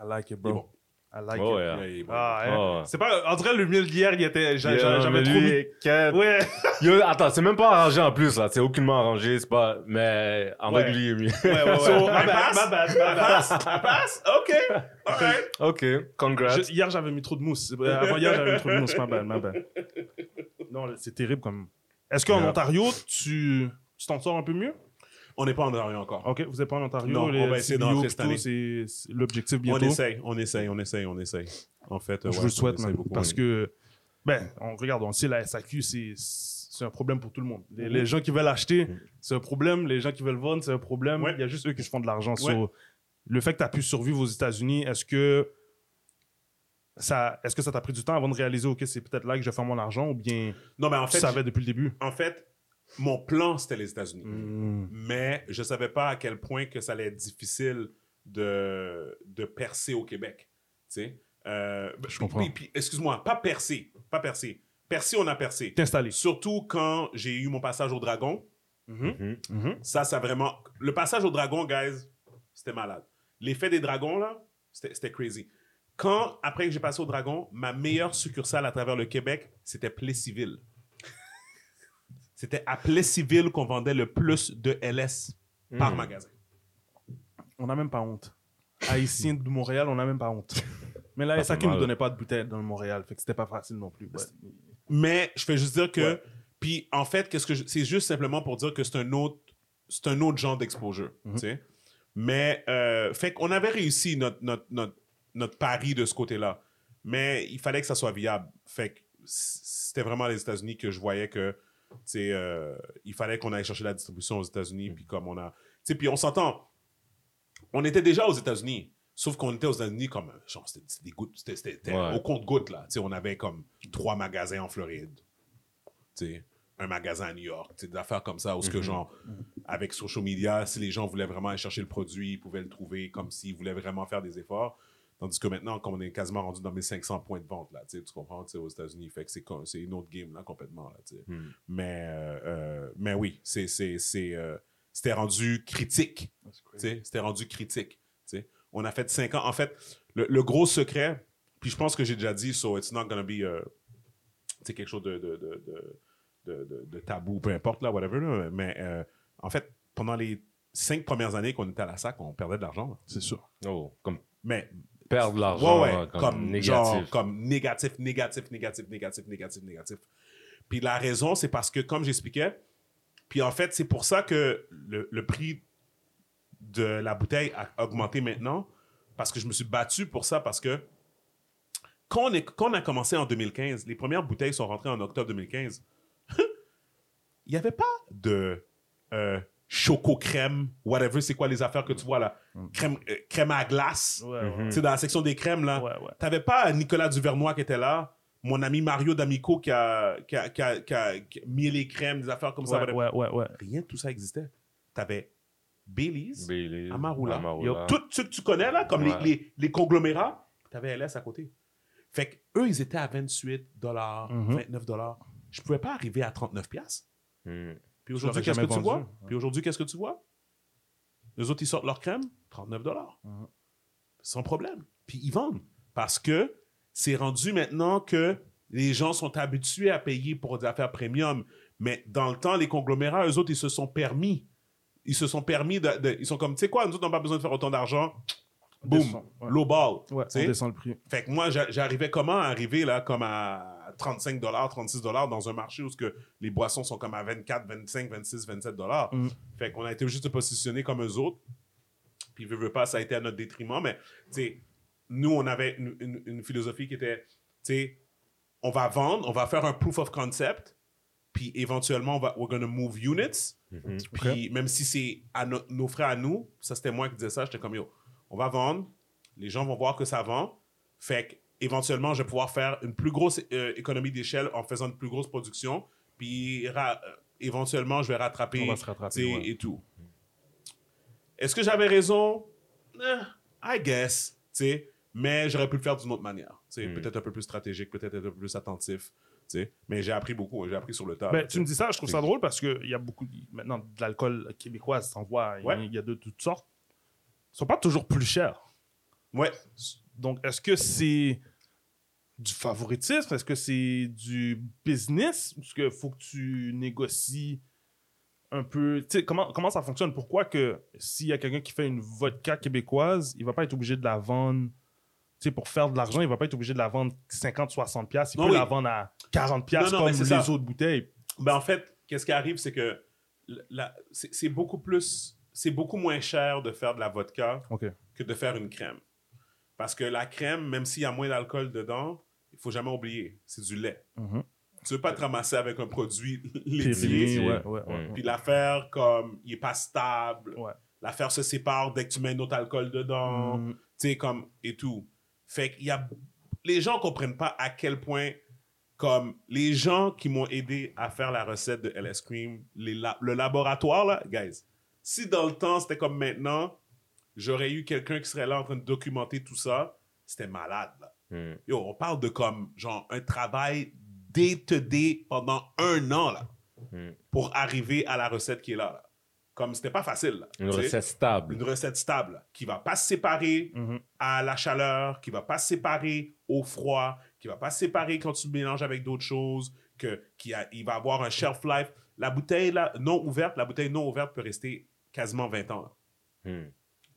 I like it, bro. I like Oh, it. yeah. Yeah. Ah, hein. Oh, ouais. C'est pas. En vrai, le miel d'hier, il était. j'a- Yeah, j'a- J'avais mais trop mis. Ouais. Yo, attends, c'est même pas arrangé en plus, là. C'est aucunement arrangé, c'est pas. Mais en Ouais. est mieux. Ouais, ouais, ouais. So, Ma I pass? ma bad, I ma? I passe? OK. All right. ok, congrats. Je- hier, j'avais mis trop de mousse. Avant hier, j'avais mis trop de mousse. Ma bad, ma bad. Non, c'est terrible comme. Est-ce qu'en Yeah. Ontario, tu tu t'en sors un peu mieux? On n'est pas en Ontario encore. Ok, vous n'êtes pas en Ontario. Non, les on va essayer d'entrer cette année. C'est l'objectif On bientôt. essaye, on essaye, on essaye, on essaye. En fait, Je ouais, vous le souhaite, on man, beaucoup. Parce que, ben, on regarde, on sait, la SAQ, c'est c'est un problème pour tout le monde. Les, les gens qui veulent acheter, c'est un problème. Les gens qui veulent vendre, c'est un problème. Ouais. Il y a juste eux qui se font de l'argent. Ouais. So, le fait que tu as pu survivre aux États-Unis, est-ce que ça est-ce que ça t'a pris du temps avant de réaliser, OK, c'est peut-être là que je vais faire mon argent ou bien Non, mais en tu fait, savais depuis le début? en fait, mon plan, c'était les États-Unis. Mm. Mais je savais pas à quel point que ça allait être difficile de, de percer au Québec. Tu sais? Euh, Je comprends. puis- puis, excuse-moi, pas percer. Pas percer. Percer, on a percé. T'es installé. Surtout quand j'ai eu mon passage au Dragon. Mhm. Mhm. Mhm. Ça, ça vraiment. Le passage au Dragon, guys, c'était malade. L'effet des dragons, là, c'était c'était crazy. Quand, après que j'ai passé au Dragon, ma meilleure succursale à travers le Québec, c'était Plessisville. C'était à Plessisville qu'on vendait le plus de LS par Mm. magasin. On n'a même pas honte. Haïtiens de Montréal, on n'a même pas honte. Mais la SAQ ne nous donnait pas de bouteilles dans le Montréal, fait que c'était pas facile non plus. Ouais. Mais je fais juste dire que. Ouais. Puis en fait, qu'est-ce que c'est juste simplement pour dire que c'est un autre, c'est un autre genre d'exposure. Mhm. tu sais. Mais euh, fait qu'on avait réussi notre, notre, notre, notre pari de ce côté-là. Mais il fallait que ça soit viable. Fait que c'était vraiment les États-Unis que je voyais que euh, il fallait qu'on aille chercher la distribution aux États-Unis. Puis comme on a. Puis on s'entend. On était déjà aux États-Unis. Sauf qu'on était aux États-Unis comme. Genre, c'était des gouttes. C'était Ouais. au compte-gouttes, là. Tu sais, on avait comme trois magasins en Floride. Tu sais, un magasin à New York. Des affaires comme ça. Où ce que, Mhm. genre, avec social media, si les gens voulaient vraiment aller chercher le produit, ils pouvaient le trouver comme s'ils voulaient vraiment faire des efforts. Tandis que maintenant, comme on est quasiment rendu dans 1500 points de vente, là, tu comprends, tu sais, aux États-Unis, fait que c'est une autre game, là, complètement, là, tu sais. Hmm. Mais, euh, euh, mais oui, c'est, c'est, c'est, euh, c'était rendu critique, tu sais, c'était rendu critique, tu sais. On a fait cinq ans. En fait, le, le gros secret, puis je pense que j'ai déjà dit, so it's not gonna be, tu sais, quelque chose de, de, de, de, de- de- de tabou, peu importe, là, whatever, là, mais euh, en fait, pendant les cinq premières années qu'on était à la SAC, on perdait de l'argent. C'est sûr. Oh, comme Mais perdre de l'argent, Ouais, ouais, comme, comme, négatif. genre, comme négatif, négatif, négatif, négatif, négatif, négatif. Puis la raison, c'est parce que, comme j'expliquais, puis en fait, c'est pour ça que le, le prix de la bouteille a augmenté maintenant, parce que je me suis battu pour ça, parce que quand on, est, quand on a commencé en 2015, les premières bouteilles sont rentrées en octobre 2015, il n'y avait pas de euh, choco crème, whatever, c'est quoi les affaires que tu vois là, crème, euh, crème à glace. Ouais, Mhm. Tu sais, dans la section des crèmes, là, ouais. ouais. t'avais pas Nicolas Duvernois qui était là, mon ami Mario D'Amico qui a, qui, a, qui, a, qui a- qui a mis les crèmes, des affaires comme ça. Ouais, ouais, ouais, ouais. Rien de tout ça existait. T'avais Baileys, Baileys, Amarula, Amarula. Yo, tout ce que tu connais là, comme Ouais. les, les, les conglomérats, t'avais LS à côté. Fait que eux, ils étaient à 28 dollars, Mhm. 29 dollars. Je pouvais pas arriver à 39 piastres. Hmm. Puis aujourd'hui, qu'est-ce que tu vois? vendu. Puis aujourd'hui, qu'est-ce que tu vois? Les autres, ils sortent leur crème, 39 dollars. Mhm. Sans problème. Puis ils vendent. Parce que c'est rendu maintenant que les gens sont habitués à payer pour des affaires premium. Mais dans le temps, les conglomérats, eux autres, ils se sont permis. Ils se sont permis de. de- ils sont comme, tu sais quoi, nous autres, on n'a pas besoin de faire autant d'argent. Boum. ouais. Low ball. Ouais, on descend le prix. Fait que moi, j'a- j'arrivais comment à arriver là, comme à 35 36 dans un marché où ce que les boissons sont comme à 24, 25, 26, 27 dollars. Mm. Fait qu'on a été obligé de se positionner comme eux autres. Puis, veux, veux pas, ça a été à notre détriment. Mais, tu sais, nous, on avait une, une- une philosophie qui était, tu sais, on va vendre, on va faire un proof of concept. Puis, éventuellement, on va, we're gonna move units. Mhm. Puis même si c'est à no- nos frères à nous, ça c'était moi qui disais ça, j'étais comme yo, on va vendre, les gens vont voir que ça vend, fait que éventuellement je vais pouvoir faire une plus grosse euh, économie d'échelle en faisant une plus grosse production, puis euh, éventuellement je vais rattraper, On va se rattraper, ouais. et tout. Est-ce que j'avais raison? Eh, I guess, tu sais, mais j'aurais pu le faire d'une autre manière, Mm. peut-être un peu plus stratégique, peut-être un peu plus attentif, tu sais, mais j'ai appris beaucoup, j'ai appris sur le tas. Ben, tu me dis ça, je trouve ça drôle parce qu'il y a beaucoup, maintenant, de l'alcool québécois, t'en vois, il Ouais. y a de toutes sortes. Ils sont pas toujours plus chers. Ouais, Donc, est-ce que c'est du favoritisme? Est-ce que c'est du business? Est-ce qu'il faut que tu négocies un peu? Comment, comment ça fonctionne? Pourquoi que s'il y a quelqu'un qui fait une vodka québécoise, il va pas être obligé de la vendre... Tu sais, pour faire de l'argent, il va pas être obligé de la vendre 50-60$. piastres. Il Non, peut oui. la vendre à 40$ piastres Non, non, mais comme les ça. autres bouteilles. Ben, en fait, qu'est-ce qui arrive, c'est que c'est beaucoup plus, c'est beaucoup moins cher de faire de la vodka que de faire une crème. Parce que la crème, même s'il y a moins d'alcool dedans, faut jamais oublier, c'est du lait. Mhm. Tu veux pas te ramasser avec un produit laitier, ouais, ouais, ouais. Mm. puis l'affaire comme il est pas stable, Ouais. l'affaire se sépare dès que tu mets un autre alcool dedans, Mm. tu sais, comme, et tout. Fait qu'il y a... Les gens comprennent pas à quel point, comme, les gens qui m'ont aidé à faire la recette de LS Cream, les la- le laboratoire, là, guys, si dans le temps, c'était comme maintenant, j'aurais eu quelqu'un qui serait là en train de documenter tout ça, c'était malade, là. Hmm. Yo, on parle de comme, genre, un travail day to day pendant un an, là, Hmm. pour arriver à la recette qui est là, là. Comme, c'était pas facile, là. Une recette stable. Une recette stable, là, qui va pas se séparer, Mhm. à la chaleur, qui va pas se séparer au froid, qui va pas se séparer quand tu le mélanges avec d'autres choses, que qui a, il va avoir un shelf life. La bouteille là, non ouverte, la bouteille non ouverte peut rester quasiment 20 ans. là. Hmm.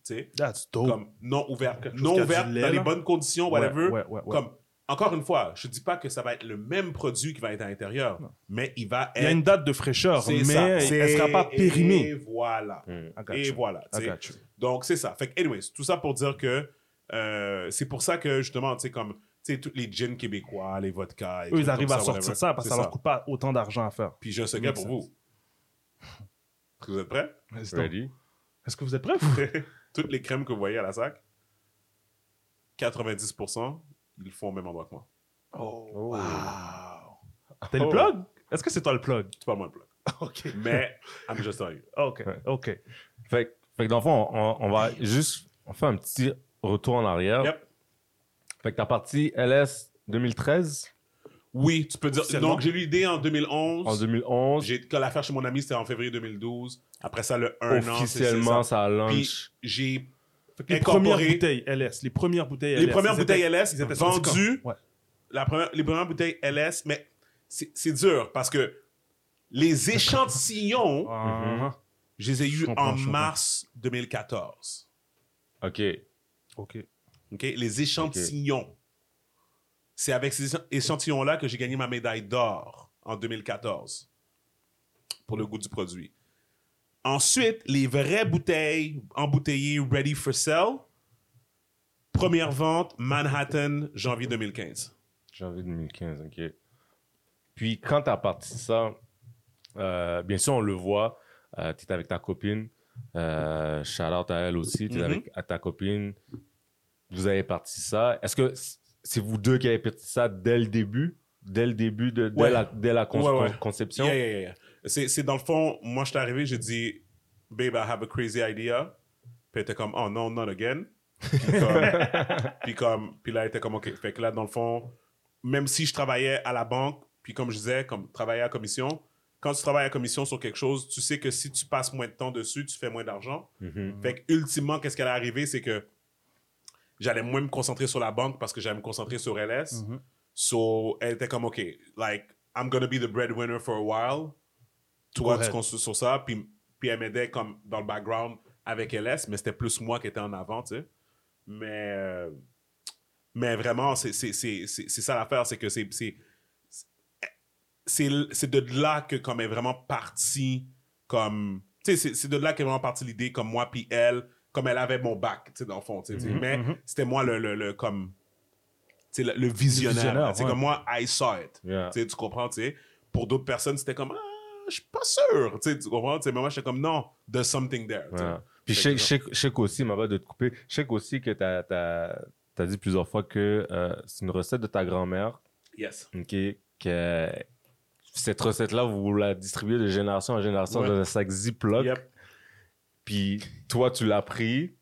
Tu sais, That's dope. comme non chose non lait, dans les bonnes conditions, whatever. ouais, ouais, ouais. Comme encore une fois, je dis pas que ça va être le même produit qui va être à l'intérieur, mais il va Il y a être une date de fraîcheur, mais ça. elle sera pas Et périmée. voilà. Hmm. Et you. voilà. got you. Donc, c'est ça. Fait que, anyways, tout ça pour dire que euh, c'est pour ça que, justement, tu sais, comme, tu sais, tous les gins québécois, les vodkas. et Eux, ils arrivent à ça, sortir whatever. ça parce que C'est ça leur coûte pas autant d'argent à faire. Puis j'ai un secret pour vous. Est-ce que vous êtes prêts? Ready? Est-ce que vous êtes prêts, vous? Toutes les crèmes que vous voyez à la sac, 90%, ils le font au même endroit que moi. Oh, Oh. T'as le Oh. plug? Est-ce que c'est toi le plug? C'est pas moi le plug. OK. Mais, I'm just telling you. OK. OK. Fait, que- fait que dans le fond, on, on va juste on fait un petit retour en arrière. Yep. Fait que t'as parti LS 2013 Oui, tu peux dire. Officiellement? Donc, j'ai eu l'idée en 2011. en 2011. J'ai, quand l'affaire chez mon ami, c'était en février 2012. Après ça, le 1 an. c'est- Officiellement, ça a ça. j'ai Les premières bouteilles LS, les premières bouteilles LS. Les premières ils bouteilles étaient- LS ils étaient sortis vendues. Ouais. la première, les premières bouteilles LS, mais c'est c'est dur parce que les échantillons, Ah, je les ai eus en mars 2014. OK. OK. OK? Les échantillons. C'est avec ces écha- échantillons-là que j'ai gagné ma médaille d'or en 2014 pour le goût du produit. Ensuite, les vraies bouteilles embouteillées ready for sale. Première vente, Manhattan, janvier 2015. Janvier 2015, OK. Puis quand t'as parti ça, euh, bien sûr, on le voit, euh, t'es avec ta copine. Euh, shout out à elle aussi, t'es Mhm. avec à ta copine. Vous avez parti ça. Est-ce que c'est vous deux qui avez parti ça dès le début? Dès le début, de, dès, Ouais. la, dès la con- Ouais, ouais. con- conception? Yeah, yeah, yeah. C'est, c'est dans le fond, moi, je suis arrivé, j'ai dit, babe, I have a crazy idea. Puis elle était comme, oh non, not again. Puis comme, puis comme, puis là, elle était comme, OK. Fait que là, dans le fond, même si je travaillais à la banque, puis comme je disais, comme travailler à commission, quand tu travailles à commission sur quelque chose, tu sais que si tu passes moins de temps dessus, tu fais moins d'argent. Mhm. Fait que, ultimement, qu'est-ce qui allait arriver, c'est que j'allais moins me concentrer sur la banque parce que j'allais me concentrer sur LS. Mhm. So, elle était comme, OK, like, I'm gonna be the breadwinner for a while. Toi, tu construis sur ça. Puis, puis elle m'aidait comme dans le background avec LS, mais c'était plus moi qui étais en avant, tu sais. Mais, euh, mais vraiment, c'est ça l'affaire, c'est que c'est c'est- de là que comme est vraiment partie comme tu sais c'est- de là qu'est vraiment partie l'idée comme moi puis elle comme elle avait mon bac tu sais dans le fond tu sais Mhm, mais mhm. c'était moi le, le, le comme tu sais le, le visionnaire c'est ouais. comme moi I saw it Yeah. tu comprends tu sais pour d'autres personnes c'était comme ah je suis pas sûr tu sais tu comprends? Tu sais mais moi j'étais comme non there's something there. Ouais. Puis je sais- qu'aussi, ma de te couper, je sais qu'aussi que t'as as, dit plusieurs fois que euh, c'est une recette de ta grand-mère, yes ok, que cette recette-là, vous la distribuez de génération en génération Ouais. dans un sac Ziploc, Yep. puis toi, tu l'as pris,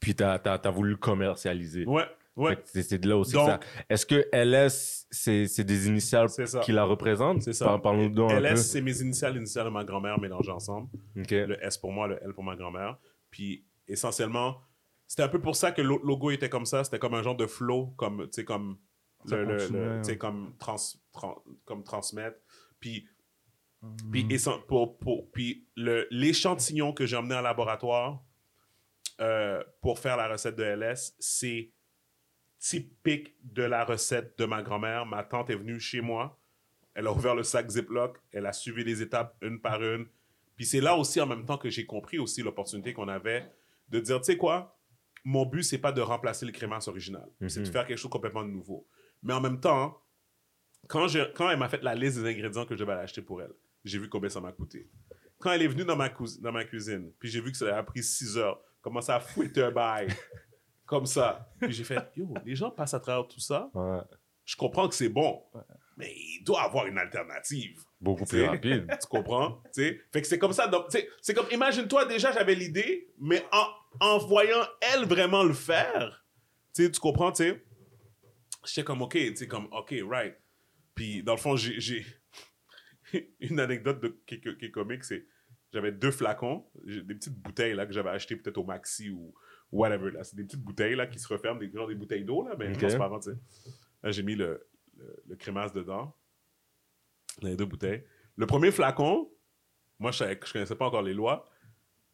puis t'as as, voulu le commercialiser. ouais ouais C'est de là aussi Donc- que ça... Est-ce que LS, c'est des initiales qui la représentent? c'est ça Par- Parle-nous donc un peu. LS c'est mes initiales l'initiale de ma grand-mère mélangées ensemble le S pour moi, le L pour ma grand-mère. Puis essentiellement, c'était un peu pour ça que l'autre logo était comme ça. C'était comme un genre de flow, comme, tu sais, comme, le, le- le- ouais. comme, trans, tran- comme transmettre. Puis, Mhm. puis, essen- pour, pour, puis le- l'échantillon que j'ai emmené en laboratoire euh, pour faire la recette de LS, c'est typique de la recette de ma grand-mère. Ma tante est venue chez moi. Elle a ouvert le sac Ziploc. Elle a suivi les étapes une par une. Puis c'est là aussi, en même temps, que j'ai compris aussi l'opportunité qu'on avait de dire, tu sais quoi, mon but, c'est pas de remplacer le crémasse original. C'est de Mhm. faire quelque chose complètement de nouveau. Mais en même temps, quand, je, quand elle m'a fait la liste des ingrédients que je devais aller acheter pour elle, j'ai vu combien ça m'a coûté. Quand elle est venue dans ma, dans ma cuisine, puis j'ai vu que ça a pris 6 heures, commencer à fouetter un bail, comme ça. Puis j'ai fait, yo, les gens passent à travers tout ça. Ouais. Je comprends que c'est bon, mais il doit avoir une alternative. Beaucoup plus rapide. Tu comprends? Tu sais? Fait que c'est comme ça. C'est comme, imagine-toi, déjà, j'avais l'idée, mais en, en voyant elle vraiment le faire, tu comprends? Tu sais? J'étais comme, OK, tu comme, OK, right. Puis, dans le fond, j'ai- une anecdote de, qui, est- qui est comique, c'est j'avais deux flacons, des petites bouteilles là, que j'avais achetées peut-être au Maxi ou whatever. là. C'est des petites bouteilles là, qui se referment, des, genre des bouteilles d'eau, là, mais Ok. transparentes. tu sais. Là, j'ai mis le, le, le crémasse dedans, les deux bouteilles. Le premier flacon, moi, je je connaissais pas encore les lois.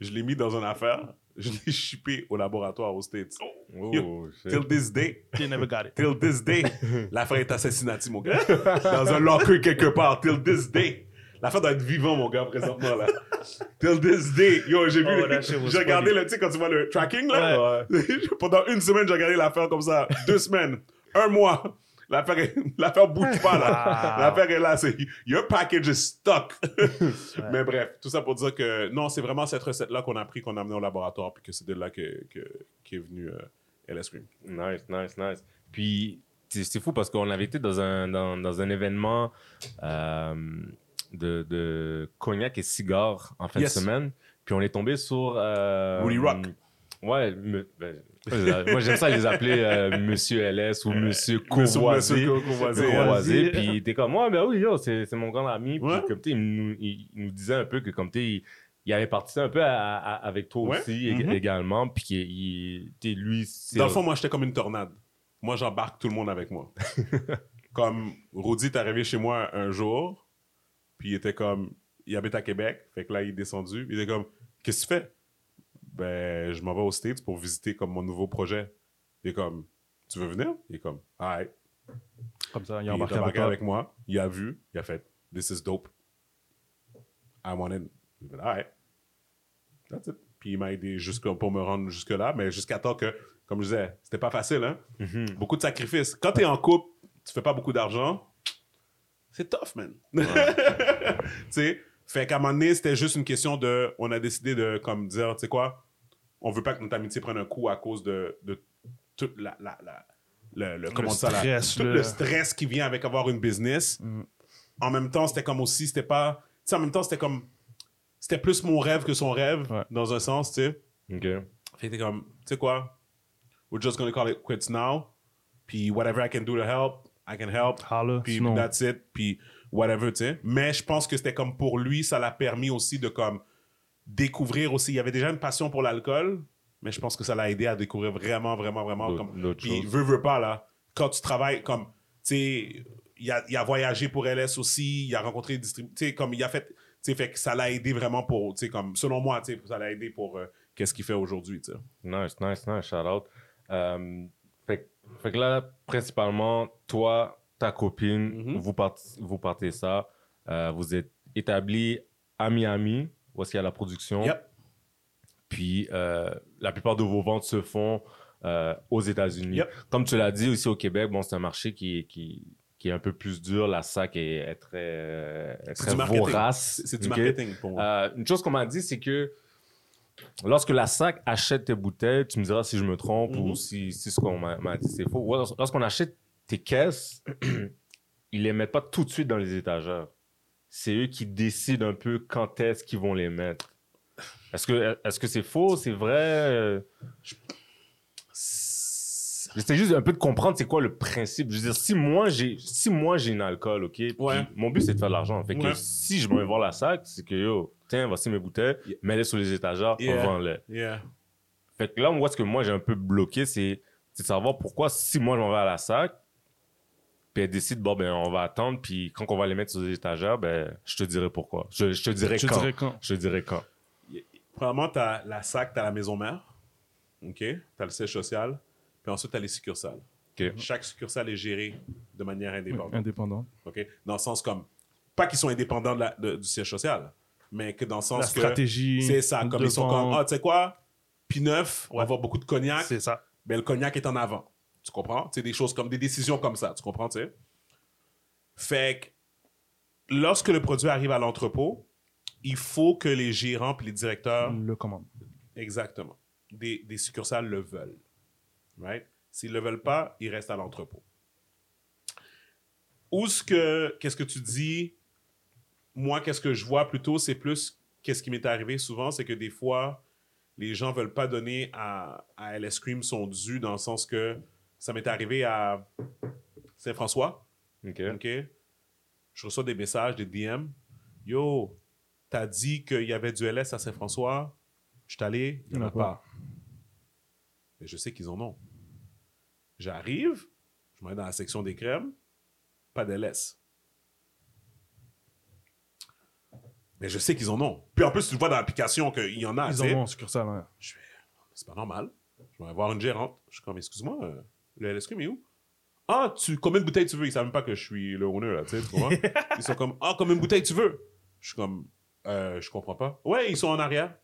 Je l'ai mis dans une affaire. Je l'ai shippé au laboratoire aux States. Oh, shit. Till this day. They never got it. Till this day. L'affaire est assassinati, mon gars. Dans un locker quelque part. Till this day. L'affaire doit être vivant, mon gars, présentement, là. Till this day. Yo, j'ai vu. Oh, le- j'ai regardé, le, tu sais, quand tu vois le tracking, là. Pendant une semaine, j'ai regardé l'affaire comme ça. Deux semaines. Un mois. L'affaire, est- l'affaire bouge pas, là. Wow. L'affaire est là. C'est, your package is stuck. Mais bref, tout ça pour dire que non, c'est vraiment cette recette-là qu'on a pris, qu'on a amené au laboratoire, puis que c'est de là que, que, qu'est venu euh, LS Cream. Nice, nice, nice. Puis, c'est c'est fou parce qu'on avait été dans un, dans, dans un événement euh, de, de cognac et cigares en fin Yes. de semaine. Puis, on est tombé sur. euh, Woody Rock. Ouais, me- ben, moi j'aime ça les appeler euh, Monsieur LS ou Monsieur Monsieur- Courvoisier. Monsieur Courvoisier. Puis t'es comme, ouais, ben oui, c'est mon grand ami. Puis comme tu il nous, il, il nous disait un peu que comme tu il, il avait participé un peu à- à- avec toi Ouais. aussi ég- Mhm. également. Puis qu'il- il, sais, lui. Dans le fond, moi, j'étais comme une tornade. Moi, j'embarque tout le monde avec moi. comme Rudy est arrivé chez moi un jour, puis il était comme, il habite à Québec, fait que là, il est descendu, il était comme, qu'est-ce que tu fais? Ben, je m'en vais aux States pour visiter comme mon nouveau projet. Il est comme, tu veux venir? Il est comme, alright. Comme ça, il Il a est embarqué avec avec moi, il a vu, il a fait, this is dope. I want in. J'ai fait, alright. That's it. Puis il m'a aidé jusque, pour me rendre jusque-là, mais jusqu'à temps que, comme je disais, c'était pas facile, hein? Mhm. Beaucoup de sacrifices. Quand t'es en couple, tu fais pas beaucoup d'argent, c'est tough, man. tu sais? Fait qu'à un moment donné, c'était juste une question de. On a décidé de, comme, dire, tu sais quoi, on veut pas que notre amitié prenne un coup à cause de, de toute la. la, la le, le- comment ça, la- stress, tout le- le stress qui vient avec avoir une business. Mm. En même temps, c'était comme aussi, c'était pas. Tu sais, en même temps, c'était comme. C'était plus mon rêve que son rêve, Ouais. dans un sens, tu sais. Ok. Fait que comme, tu sais quoi? We're just gonna call it quits now. Puis whatever I can do to help, I can help. Holla, Puis sinon- that's it. Puis whatever, tu sais. Mais je pense que c'était comme pour lui, ça l'a permis aussi de comme découvrir aussi. Il y avait déjà une passion pour l'alcool, mais je pense que ça l'a aidé à découvrir vraiment, vraiment, vraiment. D'autres- Comme, puis choses. veut, veut pas, là. Quand tu travailles comme, tu sais, il a, il a voyagé pour LS aussi, il a rencontré des distributeurs, tu sais, comme il a fait, tu sais, fait que ça l'a aidé vraiment pour, tu sais, comme, selon moi, tu sais, ça l'a aidé pour euh, qu'est-ce qu'il fait aujourd'hui, tu sais. Nice, nice, nice, shout out. Euh, fait, que- là, principalement, toi, ta copine, Mhm. vous, partez, vous partez ça. euh, vous êtes établis à Miami, où est-ce qu'il y a la production. Yep. Puis euh, la plupart de vos ventes se font euh, aux États-Unis. Yep. Comme tu l'as dit aussi au Québec, bon, c'est un marché qui, est- qui, qui est un peu plus dur. La SAC est, est très, est très vorace. C'est du marketing pour moi. Une chose qu'on m'a dit, c'est que lorsque la SAC achète tes bouteilles, tu me diras si je me trompe Mhm. ou si, si ce qu'on m'a dit c'est faux. Lorsqu'on achète tes caisses, ils les mettent pas tout de suite dans les étagères. C'est eux qui décident un peu quand est-ce qu'ils vont les mettre. Est-ce que est-ce que c'est faux, c'est vrai? J'essaie juste un peu de comprendre c'est quoi le principe. Je veux dire, si moi j'ai si moi j'ai une alcool, ok, Ouais. mon but c'est de faire de l'argent. Fait que Ouais. si je vais voir la sac, c'est que yo, tiens, voici mes bouteilles, Yeah. mets-les sur les étagères, Yeah. on vend-les. Yeah. Fait que là, moi, ce que moi j'ai un peu bloqué, c'est de savoir pourquoi si moi je m'en vais à la sac, puis elle décide bon ben on va attendre, puis quand on va les mettre sur les étagères, ben je te dirai pourquoi. Je, je te dirai Je quand. dirais quand. Je te dirai quand. Premièrement, tu as la SAC, tu as la maison mère. OK? Tu as le siège social. Puis ensuite, tu as les succursales. Ok. Chaque succursale est gérée de manière indépendante. Indépendant. OK? Dans le sens comme. Pas qu'ils sont indépendants de la- de- du siège social, mais que dans le sens La que. stratégie. C'est ça. Comme ils sont comme. Ah, tu sais quoi? Puis neuf, on va avoir beaucoup de cognac. C'est ça. Ben, le cognac est en avant. Tu comprends? C'est des choses comme des décisions comme ça. Tu comprends, tu sais? Fait que lorsque le produit arrive à l'entrepôt, il faut que les gérants et les directeurs Le commande. Exactement. Des, des succursales le veulent. Right? S'ils ne le veulent pas, ils restent à l'entrepôt. Ou ce que, qu'est-ce que tu dis? Moi, qu'est-ce que je vois plutôt, c'est plus, qu'est-ce qui m'est arrivé souvent, c'est que des fois, les gens veulent pas donner à, à LS Cream son dû, dans le sens que ça m'est arrivé à Saint-François. Ok. OK? Je reçois des messages, des DM. Yo, t'as dit qu'il y avait du LS à Saint-François. Je suis allé, il n'y en a pas. Mais je sais qu'ils en ont. J'arrive, je me mets dans la section des crèmes, pas d'LS. Mais je sais qu'ils en ont. Puis en plus, tu le vois dans l'application qu'il y en a. Ils ont en succursale. hein. Je fais, c'est pas normal. Je vais voir une gérante. Je suis comme, excuse-moi, euh, le LS Cream est où? Ah, tu, combien de bouteilles tu veux? Ils savent même pas que je suis le owner, là, tu sais, tu comprends? Ils sont comme, ah, combien de bouteilles tu veux? Je suis comme, euh, je comprends pas. Ouais, ils sont en arrière.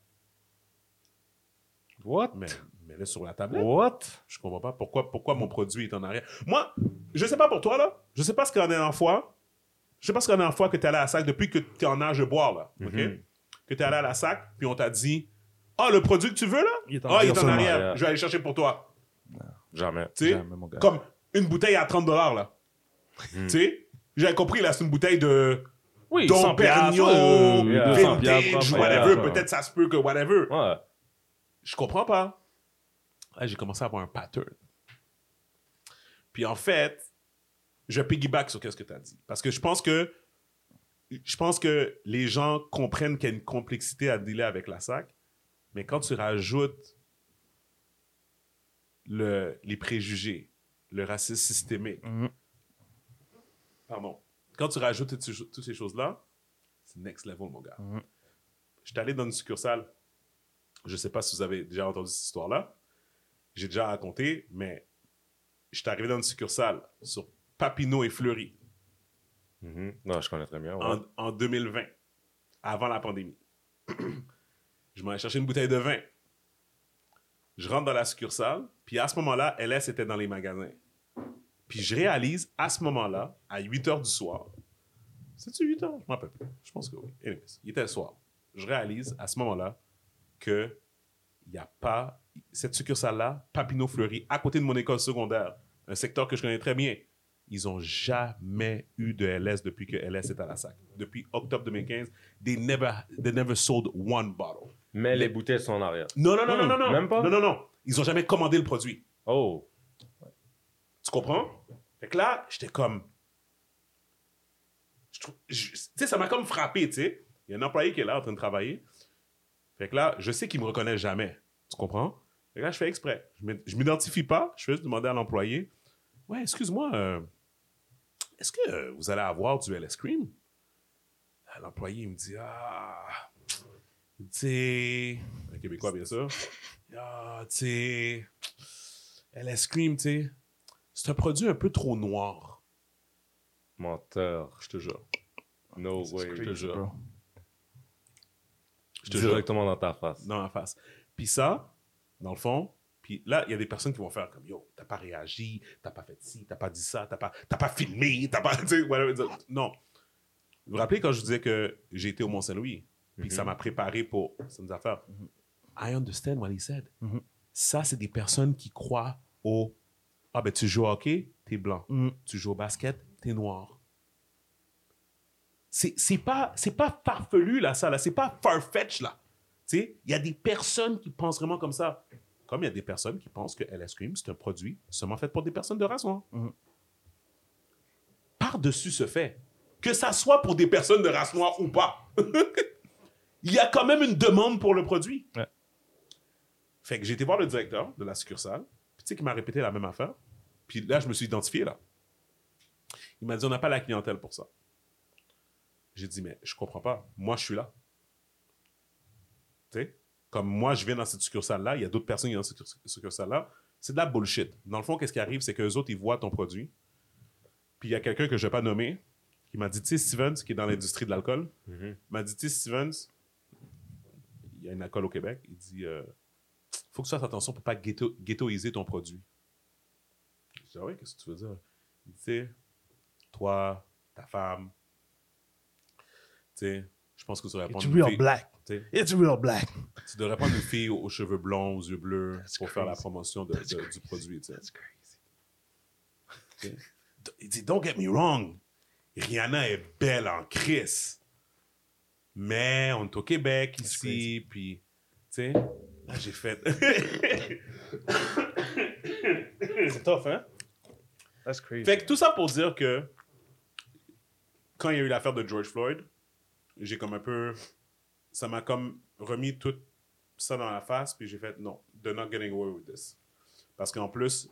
What? Mais, mais là, sur la tablette. What? Je comprends pas. Pourquoi, pourquoi mon produit est en arrière? Moi, je sais pas pour toi, là. Je sais pas ce qu'il y en a la dernière fois. Je sais pas ce qu'il y en a dernière fois que tu es allé à la sac depuis que tu es en âge de boire, là. OK? Mhm. Que tu es allé à la sac, puis on t'a dit, ah, le produit que tu veux, là? Il est en Ah, il est en arrière. Je vais aller chercher pour toi. Jamais. Tu sais? Comme une bouteille à 30 dollars, là. Mhm. Tu sais? J'avais compris, là, c'est une bouteille de Oui, Dom 100 piastres, Pérignon, ouais, yeah. 200 piastres, vintage, 300 whatever. Peut-être ça se peut que whatever. Ouais. Je comprends pas. Là, j'ai commencé à avoir un pattern. Puis en fait, je piggyback sur ce que tu as dit. Parce que je pense que je pense que les gens comprennent qu'il y a une complexité à dealer avec la SAC, mais quand tu rajoutes le, les préjugés, le racisme systémique, Mhm. pardon, quand tu rajoutes toutes ces, cho- toutes ces choses-là, c'est next level, mon gars. Mhm. Je suis allé dans une succursale. Je ne sais pas si vous avez déjà entendu cette histoire-là. J'ai déjà raconté, mais je suis arrivé dans une succursale sur Papineau et Fleury Mhm. Non, je connais très bien. ouais. en, en 2020, avant la pandémie. je m'en ai cherché une bouteille de vin. Je rentre dans la succursale, puis à ce moment-là, LS était dans les magasins. Puis je réalise à ce moment-là, à 8 h du soir, c'est-tu 8 h? Je ne me rappelle plus. Je pense que oui. Anyways, il était le soir. Je réalise à ce moment-là que il n'y a pas cette succursale-là, Papineau Fleury, à côté de mon école secondaire, un secteur que je connais très bien. Ils n'ont jamais eu de LS depuis que LS est à la SAC. Depuis octobre 2015, they never, they never sold one bottle. Mais les Les- bouteilles sont en arrière. Non, non, non, non, non, non. même pas? Non, non, non. Ils ont jamais commandé le produit. Oh. Tu comprends? Fait que là, j'étais comme. Tu sais, ça m'a comme frappé, tu sais. Il y a un employé qui est là en train de travailler. Fait que là, je sais qu'il me reconnaît jamais. Tu comprends? Fait que là, je fais exprès. Je Je m'identifie pas. Je fais juste demander à l'employé Ouais, excuse-moi, euh, est-ce que euh, vous allez avoir du LS Cream? Ah, L'employé, il me dit Ah, tu sais. Un Québécois, bien sûr. Ah, tu sais. LS Cream, tu sais. C'est un produit un peu trop noir. Menteur. Je te jure. No way. Je te jure. bro. Je te jure. Directement dans ta face. Dans la face. Puis ça, dans le fond, puis là, il y a des personnes qui vont faire comme Yo, t'as pas réagi, t'as pas fait ci, t'as pas dit ça, t'as pas, t'as pas filmé, t'as pas. whatever. Non. Vous vous rappelez quand je vous disais que j'ai été au Mont-Saint-Louis, puis que ça Mhm. m'a préparé pour certaines affaires? I understand what he said. Mhm. Ça, c'est des personnes qui croient au Ah, ben tu joues au hockey, t'es blanc. Mm. Tu joues au basket, t'es noir. C'est c'est pas, c'est pas farfelu, là, ça, là. C'est pas farfetch, là. Tu sais, il y a des personnes qui pensent vraiment comme ça. Comme il y a des personnes qui pensent que LS Cream, c'est un produit seulement fait pour des personnes de race noire. Mhm. Par-dessus ce fait, que ça soit pour des personnes de race noire ou pas, il y a quand même une demande pour le produit. Ouais. Fait que j'ai été voir le directeur de la succursale, puis tu sais, qui m'a répété la même affaire. Puis là, je me suis identifié, là. Il m'a dit, on n'a pas la clientèle pour ça. J'ai dit, mais je comprends pas. Moi, je suis là. Tu sais? Comme moi, je viens dans cette succursale-là, il y a d'autres personnes qui viennent dans cette succursale-là. C'est de la bullshit. Dans le fond, qu'est-ce qui arrive, c'est qu'eux autres, ils voient ton produit. Puis il y a quelqu'un que je vais pas nommer qui m'a dit, tu sais, Stevens, qui est dans l'industrie de l'alcool, Mhm. m'a dit, tu sais, Stevens, il y a une alcool au Québec, il dit, euh, faut que tu fasses attention pour pas ghetto- ghettoiser ton produit. Je dis, ah ouais, qu'est-ce que tu veux dire? Il dit, tu sais, toi, ta femme, tu sais, je pense que tu une real fille- black. It's real black. tu devrais prendre une fille aux, aux cheveux blonds, aux yeux bleus, That's pour faire la promotion de- That's de- du produit. That's crazy. D- Il dit, don't get me wrong, Rihanna est belle en crise. Mais on est au Québec That's ici, puis, tu sais, là, j'ai fait. C'est tough, hein? That's crazy. fait que tout ça pour dire que quand il y a eu l'affaire de George Floyd, j'ai comme un peu. Ça m'a comme remis tout ça dans la face, puis j'ai fait non, they're not getting away with this. Parce qu'en plus,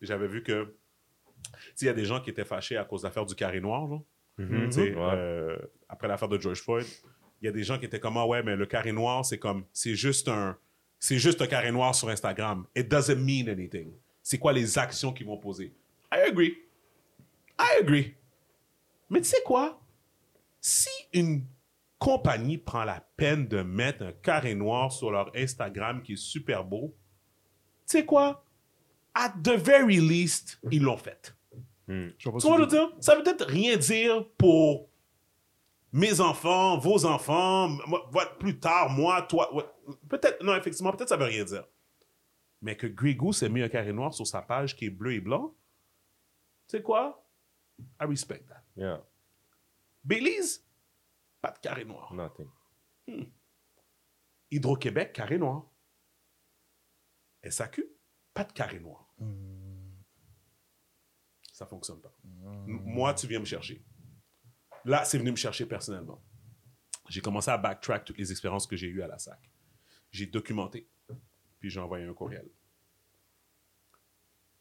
j'avais vu que. Tu sais, il y a des gens qui étaient fâchés à cause de l'affaire du carré noir, genre. Mhm. Ouais. euh, après l'affaire de George Floyd, il y a des gens qui étaient comme ah ouais, mais le carré noir, c'est comme c'est juste un c'est juste un carré noir sur Instagram. It doesn't mean anything. C'est quoi les actions qu'ils vont poser? I agree. I agree. Mais tu sais quoi? Si une compagnie prend la peine de mettre un carré noir sur leur Instagram qui est super beau, tu sais quoi? At the very least, ils l'ont fait. Hmm. Tu vois le dire? Ça veut peut-être rien dire pour mes enfants, vos enfants, moi- plus tard, moi, toi. Peut-être, non, effectivement, peut-être ça veut rien dire. Mais que Grey Goose ait mis un carré noir sur sa page qui est bleu et blanc, tu sais quoi? I respect that. Yeah. Belize, pas de carré noir. Nothing. Hydro-Québec, carré noir. SAQ, pas de carré noir. Ça fonctionne pas. Moi, tu viens me chercher. Là, c'est venu me chercher personnellement. J'ai commencé à backtrack toutes les expériences que j'ai eues à la SAC. J'ai documenté, puis j'ai envoyé un courriel.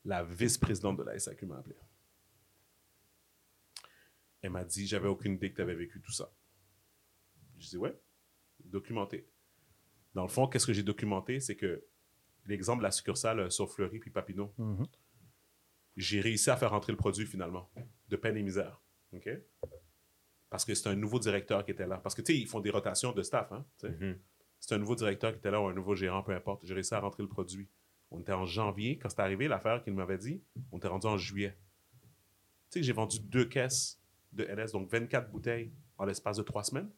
La vice-présidente de la SAQ m'a appelé. Elle m'a dit J'avais aucune idée que tu avais vécu tout ça. Je dis Ouais, documenté. Dans le fond, qu'est-ce que j'ai documenté? C'est que l'exemple de la succursale euh, sur Fleury puis Papineau, Mhm. j'ai réussi à faire rentrer le produit finalement, de peine et misère. OK? Parce que c'est un nouveau directeur qui était là. Parce que, tu sais, ils font des rotations de staff. Hein. Mhm. C'est un nouveau directeur qui était là ou un nouveau gérant, peu importe. J'ai réussi à rentrer le produit. On était en janvier. Quand c'est arrivé, l'affaire qu'il m'avait dit, on était rendu en juillet. Tu sais que j'ai vendu deux caisses de LS, donc 24 bouteilles en l'espace de trois semaines.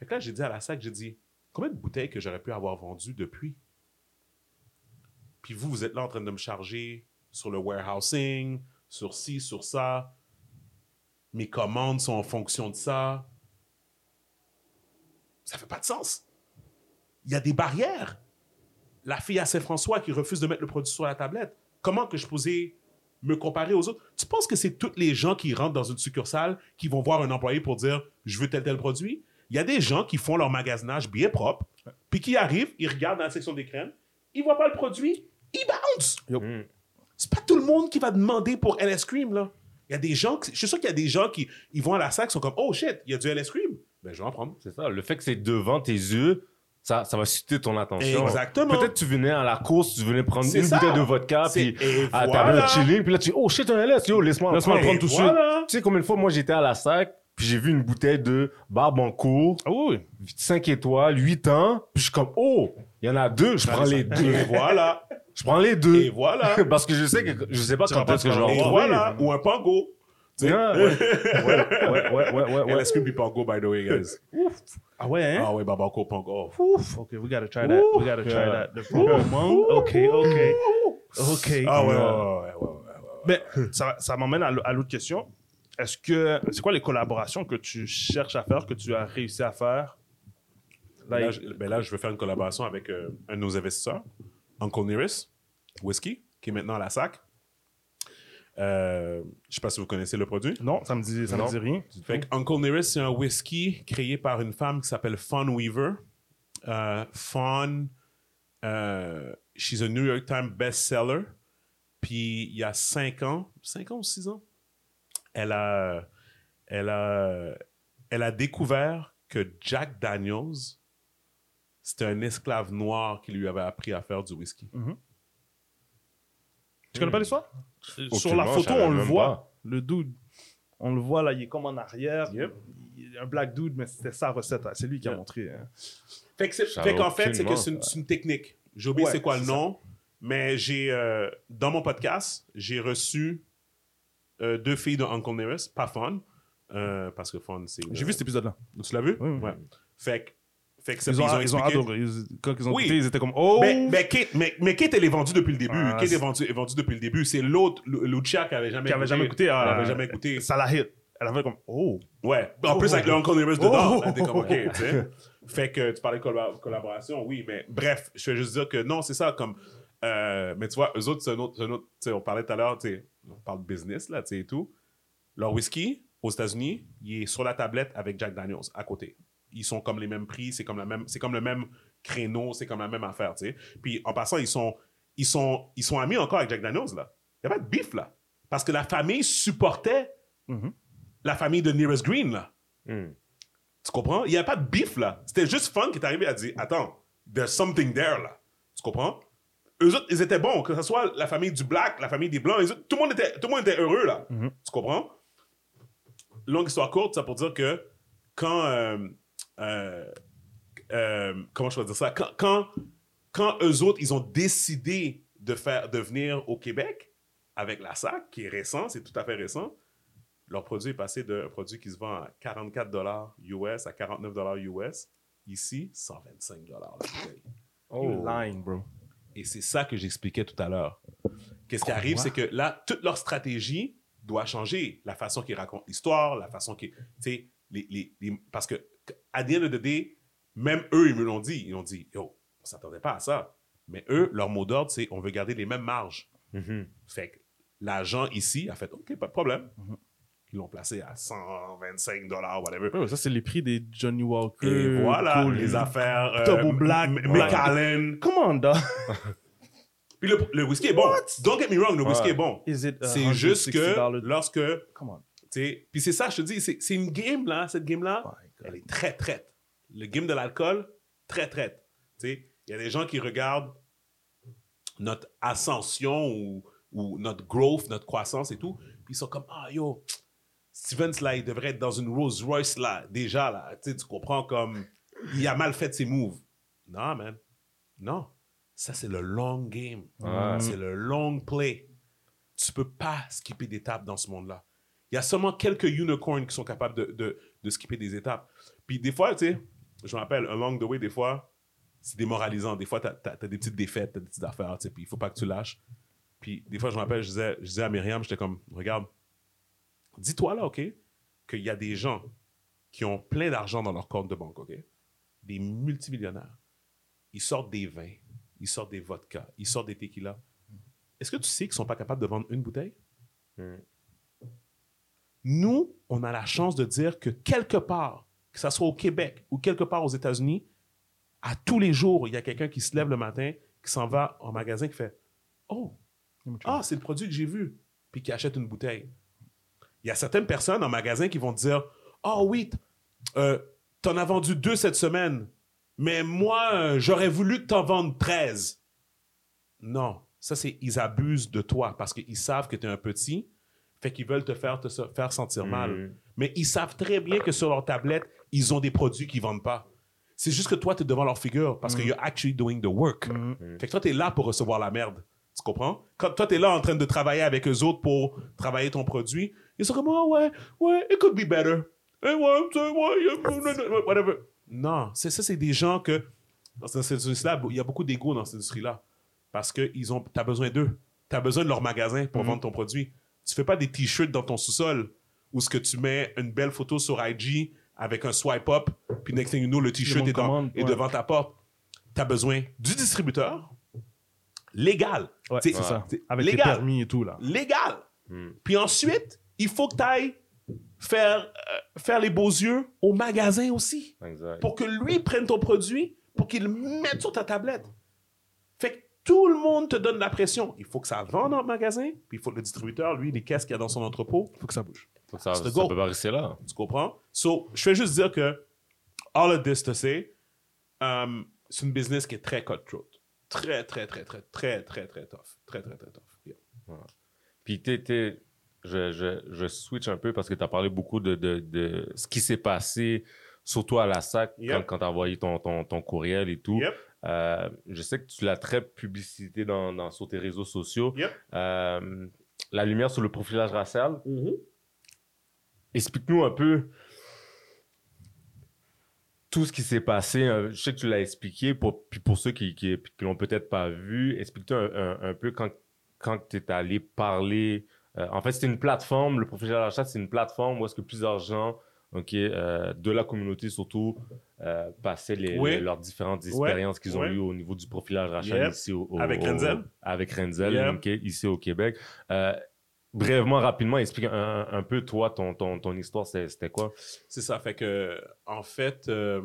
Fait que là, j'ai dit à la SAC, j'ai dit, combien de bouteilles que j'aurais pu avoir vendues depuis? Puis vous, vous êtes là en train de me charger sur le warehousing, sur ci, sur ça. Mes commandes sont en fonction de ça. Ça fait pas de sens. il y a des barrières. La fille à Saint-François qui refuse de mettre le produit sur la tablette. Comment que je posais me comparer aux autres? Tu penses que c'est tous les gens qui rentrent dans une succursale qui vont voir un employé pour dire je veux tel tel produit? Il y a des gens qui font leur magasinage bien propre, puis qui arrivent, ils regardent dans la section des crèmes, ils voient pas le produit, ils bouncent. Mm. C'est pas tout le monde qui va demander pour LS Cream, là. Il y a des gens, qui- je suis sûr qu'il y a des gens qui ils vont à la sac, sont comme, oh shit, il y a du LS Cream. Ben, je vais en prendre. C'est ça. Le fait que c'est devant tes yeux, ça, ça va susciter ton attention. Exactement. Peut-être tu venais à la course, tu venais prendre une ça. bouteille de vodka, puis t'avais voilà. un chilling, puis là tu dis, oh shit, un LS, yo, laisse-moi en Laisse-moi prendre. le prendre tout de suite. Tu sais combien de fois, moi, j'étais à la sac, puis j'ai vu une bouteille de Barbancourt, Ah oui, oui. 5 étoiles, 8 ans, puis je suis comme, oh, il y en a deux, je prends les deux. Et voilà. Je prends les Et deux. voilà. Parce que je sais que je sais pas quand est-ce que je vais Et faire en voilà. Ou un Pango. Tu sais. Ouais, ouais, ouais, ouais, ouais, ouais, ouais. LS Cream puis Pango, by the way, guys. Ah ouais, hein? Ah ouais, Babaco, Pango. Oh. Ouf. Okay, we gotta try that. We gotta try Yeah. that. The Pokemon. Ok, ok. Ok. Ah ouais, ouais, ouais, ouais, ouais, ouais. Mais ça, ça m'emmène à l'autre question. Est-ce que c'est quoi les collaborations que tu cherches à faire, que tu as réussi à faire? Là, je, ben là, je veux faire une collaboration avec euh, un de nos investisseurs, Uncle Nearest Whiskey, qui est maintenant à la SAC. Euh, je sais pas si vous connaissez le produit. non, ça me dit, ça me dit rien. Fait que Uncle Nearest, c'est un whisky créé par une femme qui s'appelle Fawn Weaver. Euh, Fawn, euh, she's a New York Times bestseller. Puis il y a cinq ans, cinq ans ou six ans, elle a, elle a, elle a découvert que Jack Daniels, c'était un esclave noir qui lui avait appris à faire du whisky. Tu connais pas l'histoire? Sur la photo, on le voit. pas. Le dude. On le voit là, il est comme en arrière. Yep. Il est un black dude, mais c'était sa recette. hein. C'est lui qui a montré. hein. Fait qu'en fait, c'est que c'est une, technique. J'ai oublié Ouais, c'est quoi le ça. nom, mais j'ai euh, dans mon podcast, j'ai reçu euh, deux filles de Uncle Nearest, pas Fun, euh, parce que Fun, c'est. J'ai vu cet épisode-là. Tu l'as vu? Oui, oui. Ouais. Fait que, fait que ça, Ils ont, ils ont adoré. Ils- quand ils ont Oui. écouté, ils étaient comme Oh! Mais, mais, Kate, mais, mais Kate, elle est vendue depuis le début. Ah, Kate est vendue, est vendue depuis le début. C'est l'autre, Lu- Lucia, qui avait jamais qui avait écouté. jamais écouté. Elle ah, avait jamais écouté. Ça la hit. Elle avait comme Oh! Ouais. En plus, Oh. avec le Uncle Nearest dedans, Oh. là, t'es comme, OK, tu sais. Fait que tu parlais de colla- collaboration, oui, mais bref, je vais juste dire que non, c'est ça, comme... euh, mais tu vois, eux autres, c'est un autre... c'est un autre- tu sais, on parlait tout à l'heure, tu sais, on parle business, là, tu sais, et tout. Leur whisky, aux États-Unis, il est sur la tablette avec Jack Daniels, à côté. Ils sont comme les mêmes prix, c'est comme, la même, c'est comme le même créneau, c'est comme la même affaire, tu sais. Puis, en passant, ils sont, ils, sont, ils sont amis encore avec Jack Daniels, là. Il n'y a pas de bif, là. Parce que la famille supportait Mhm. la famille de Nearest Green, là. Hmm. Tu comprends? Il n'y a pas de bif là. C'était juste Fun qui est arrivé à dire Attends, there's something there là. Tu comprends? Eux autres, ils étaient bons, que ce soit la famille du black, la famille des blancs, les autres, tout, le monde était, tout le monde était heureux là. Mhm. Tu comprends? Longue histoire courte, ça pour dire que quand. euh, euh, euh, comment je peux dire ça? Quand, quand, quand eux autres, ils ont décidé de, faire, de venir au Québec avec la SAC, qui est récent, c'est tout à fait récent, leur produit est passé d'un produit qui se vend à 44 dollars US à 49 dollars US. Ici, 125 dollars la bouteille. Oh. Lying, bro. Et c'est ça que j'expliquais tout à l'heure. Qu'est-ce qui arrive, c'est que là, toute leur stratégie doit changer. La façon qu'ils racontent l'histoire, la façon qu'ils... Tu les, les, les- parce que, à the end of the day, même eux, ils me l'ont dit. Ils ont dit, yo, on s'attendait pas à ça. Mais eux, leur mot d'ordre, c'est on veut garder les mêmes marges. Mhm. Fait que l'agent ici a fait, OK, pas de problème. Mhm. Ils l'ont placé à 125 dollars, whatever. Ouais, ça, c'est les prix des Johnny Walker. Et voilà, Cool. les affaires. euh, Double black, M- black. Macallan. Come on, dog. Puis le, le whisky est bon. Don't get me wrong, le whisky Ouais. est bon. C'est juste que $160? lorsque. Come on. Puis c'est ça, je te dis, c'est une game, là, cette game-là. God. Elle est très traite. Le game de l'alcool, très traite. Il y a des gens qui regardent notre ascension ou, ou notre growth, notre croissance et tout. Puis ils sont comme, ah yo, Stevens, là, il devrait être dans une Rolls Royce, là, déjà, là. Tu comprends comme, il a mal fait ses moves. Non, man. Non. Ça, c'est le long game. Ouais. C'est le long play. Tu peux pas skipper d'étapes dans ce monde-là. Il y a seulement quelques unicorns qui sont capables de, de, de skipper des étapes. Puis des fois, tu sais, je me rappelle, along the way, des fois, c'est démoralisant. Des fois, tu as, des petites défaites, des petites affaires, tu sais, puis il faut pas que tu lâches. Puis des fois, je me rappelle, je disais, je disais à Myriam, j'étais comme, regarde, dis-toi là, OK, qu'il y a des gens qui ont plein d'argent dans leur compte de banque, OK? Des multimillionnaires. ils sortent des vins, ils sortent des vodkas, ils sortent des tequilas. Est-ce que tu sais qu'ils sont pas capables de vendre une bouteille? Mm. Nous, on a la chance de dire que quelque part, que ce soit au Québec ou quelque part aux États-Unis, à tous les jours, il y a quelqu'un qui se lève le matin, qui s'en va en magasin, qui fait Oh, ah, c'est le produit que j'ai vu, puis qui achète une bouteille. Il y a certaines personnes en magasin qui vont te dire Oh oui, euh, t'en as vendu deux cette semaine, mais moi, euh, j'aurais voulu que t'en vendes 13. Non, ça, c'est ils abusent de toi parce qu'ils savent que tu es un petit, fait qu'ils veulent te faire, te faire sentir mal. Mhm. Mais ils savent très bien que sur leur tablette, ils ont des produits qu'ils vendent pas. C'est juste que toi, tu es devant leur figure parce que you're actually doing the work. Mhm. Fait que toi, tu es là pour recevoir la merde. Tu comprends? Quand toi, tu es là en train de travailler avec eux autres pour travailler ton produit, ils sont comme, ah ouais, ouais, it could be better. Eh ouais, ouais, whatever. Non, c'est ça, c'est des gens que, dans cette industrie-là, il y a beaucoup d'ego dans cette industrie-là. Parce que tu as besoin d'eux. Tu as besoin de leur magasin pour Mhm. vendre ton produit. Tu fais pas des t-shirts dans ton sous-sol où ce que tu mets une belle photo sur IG avec un swipe up, puis next thing you know, le t-shirt est, dans- devant ta porte. Tu as besoin du distributeur légal. Ouais, c'est ça. Avec les légal. permis et tout, là. Légal. Mm. Puis ensuite, il faut que tu ailles faire, euh, faire les beaux yeux au magasin aussi Exact. pour que lui prenne ton produit, pour qu'il le mette sur ta tablette. Fait que tout le monde te donne la pression. Il faut que ça vende dans le magasin, puis il faut que le distributeur, lui, les caisses qu'il y a dans son entrepôt, Faut que ça bouge. Faut que ça, ça peut pas rester là. tu comprends? So, je fais juste dire que, all of this to say, um, c'est une business qui est très cutthroat. Très, très, très, très, très, très, très tough. Très, très, très tough. Yeah. Puis t'es- je, je, je switch un peu parce que tu as parlé beaucoup de, de, de ce qui s'est passé, surtout à la SAC, Yep. quand, quand tu as envoyé ton, ton, ton courriel et tout. Yep. Euh, je sais que tu l'as très publicité dans, dans, sur tes réseaux sociaux. Yep. Euh, la lumière sur le profilage racial. Explique-nous un peu tout ce qui s'est passé. Euh, Je sais que tu l'as expliqué, pour, puis pour ceux qui qui l'ont peut-être pas vu, explique-toi un, un- un peu quand, quand tu es allé parler. Euh, en fait, c'était une plateforme, le profilage racial, c'est une plateforme où est-ce que plusieurs gens ok, euh, de la communauté surtout euh, passaient les, Oui. les- leurs différentes expériences qu'ils ont eues au niveau du profilage Yep. ici au, au- Avec au- Renzel. avec Renzel, Yep. ici au Québec. Euh, brièvement, rapidement, explique un, un peu toi, ton, ton, ton histoire, c'est- c'était quoi? C'est ça. Fait que, en fait, euh,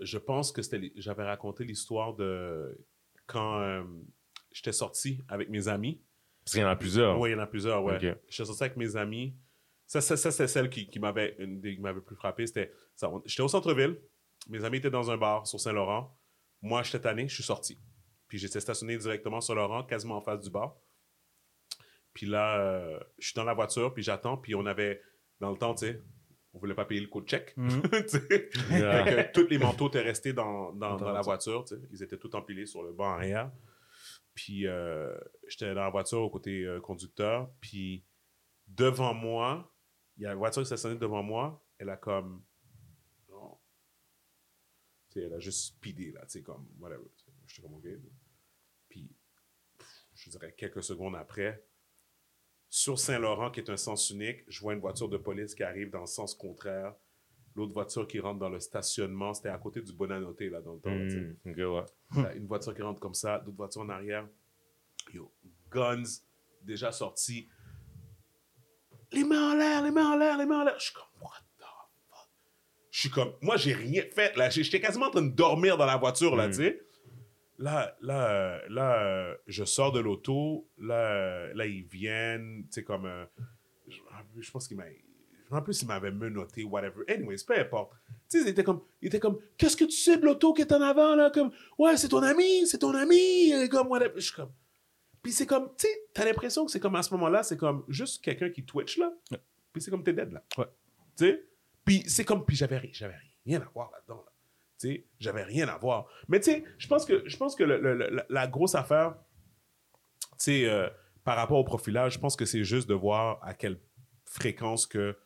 je pense que J'avais raconté l'histoire de quand euh, j'étais sorti avec mes amis. Parce qu'il y en a plusieurs. Oui, il y en a plusieurs, ouais. Ok. J'étais sorti avec mes amis. Ça, ça, ça, c'est celle qui, qui m'avait une des- qui m'avait plus frappé. C'était J'étais au centre-ville. Mes amis étaient dans un bar sur Saint-Laurent. Moi, j'étais tanné, je suis sorti. Puis j'étais stationné directement sur Laurent, quasiment en face du bar. Puis là, euh, je suis dans la voiture, puis j'attends. Puis on avait, dans le temps, tu sais, on voulait pas payer le coût de chèque. Yeah. Que tous les manteaux étaient restés dans, dans, Dans dans la voiture. tu sais. Ils étaient tous empilés sur le banc arrière. Puis euh, j'étais dans la voiture au côté euh, conducteur. Puis devant moi, il y a la voiture qui stationnée devant moi. Elle a comme. non. Tu sais, elle a juste speedé, là. Tu sais, comme, whatever. J'étais comme, OK. Puis, je dirais quelques secondes après, sur Saint-Laurent, qui est un sens unique, je vois une voiture de police qui arrive dans le sens contraire. L'autre voiture qui rentre dans le stationnement, c'était à côté du Bonanoté, là, dans le temps. Hmm, ok, ouais. Là, une voiture qui rentre comme ça, d'autres voitures en arrière. Yo, guns déjà sortis. Les mains en l'air, les mains en l'air, les mains en l'air. Je suis comme, what the fuck? Je suis comme, moi, j'ai rien fait. Là, j'étais quasiment en train de dormir dans la voiture, là, Mm. tu sais. Là, là, là, je sors de l'auto. Là, là, ils viennent, tu sais, comme. euh, je, je pense qu'il m'a. Me rappelle s'il m'avait menotté, whatever. Anyways, peu importe. Tu sais, ils étaient comme, ils étaient comme, qu'est-ce que tu sais de l'auto qui est en avant, là? Comme, ouais, c'est ton ami, c'est ton ami, et comme, whatever. Je suis comme. Puis c'est comme, tu sais, t'as l'impression que c'est comme à ce moment-là, c'est comme juste quelqu'un qui twitch, là. Puis c'est comme t'es dead, là. Ouais. Tu sais? Puis c'est comme, puis j'avais j'avais rien à voir là-dedans, là. Tu sais, j'avais rien à voir. Mais tu sais, je pense que, je pense que le- le- le- la grosse affaire, tu sais, euh, par rapport au profilage, je pense que c'est juste de voir à quelle fréquence que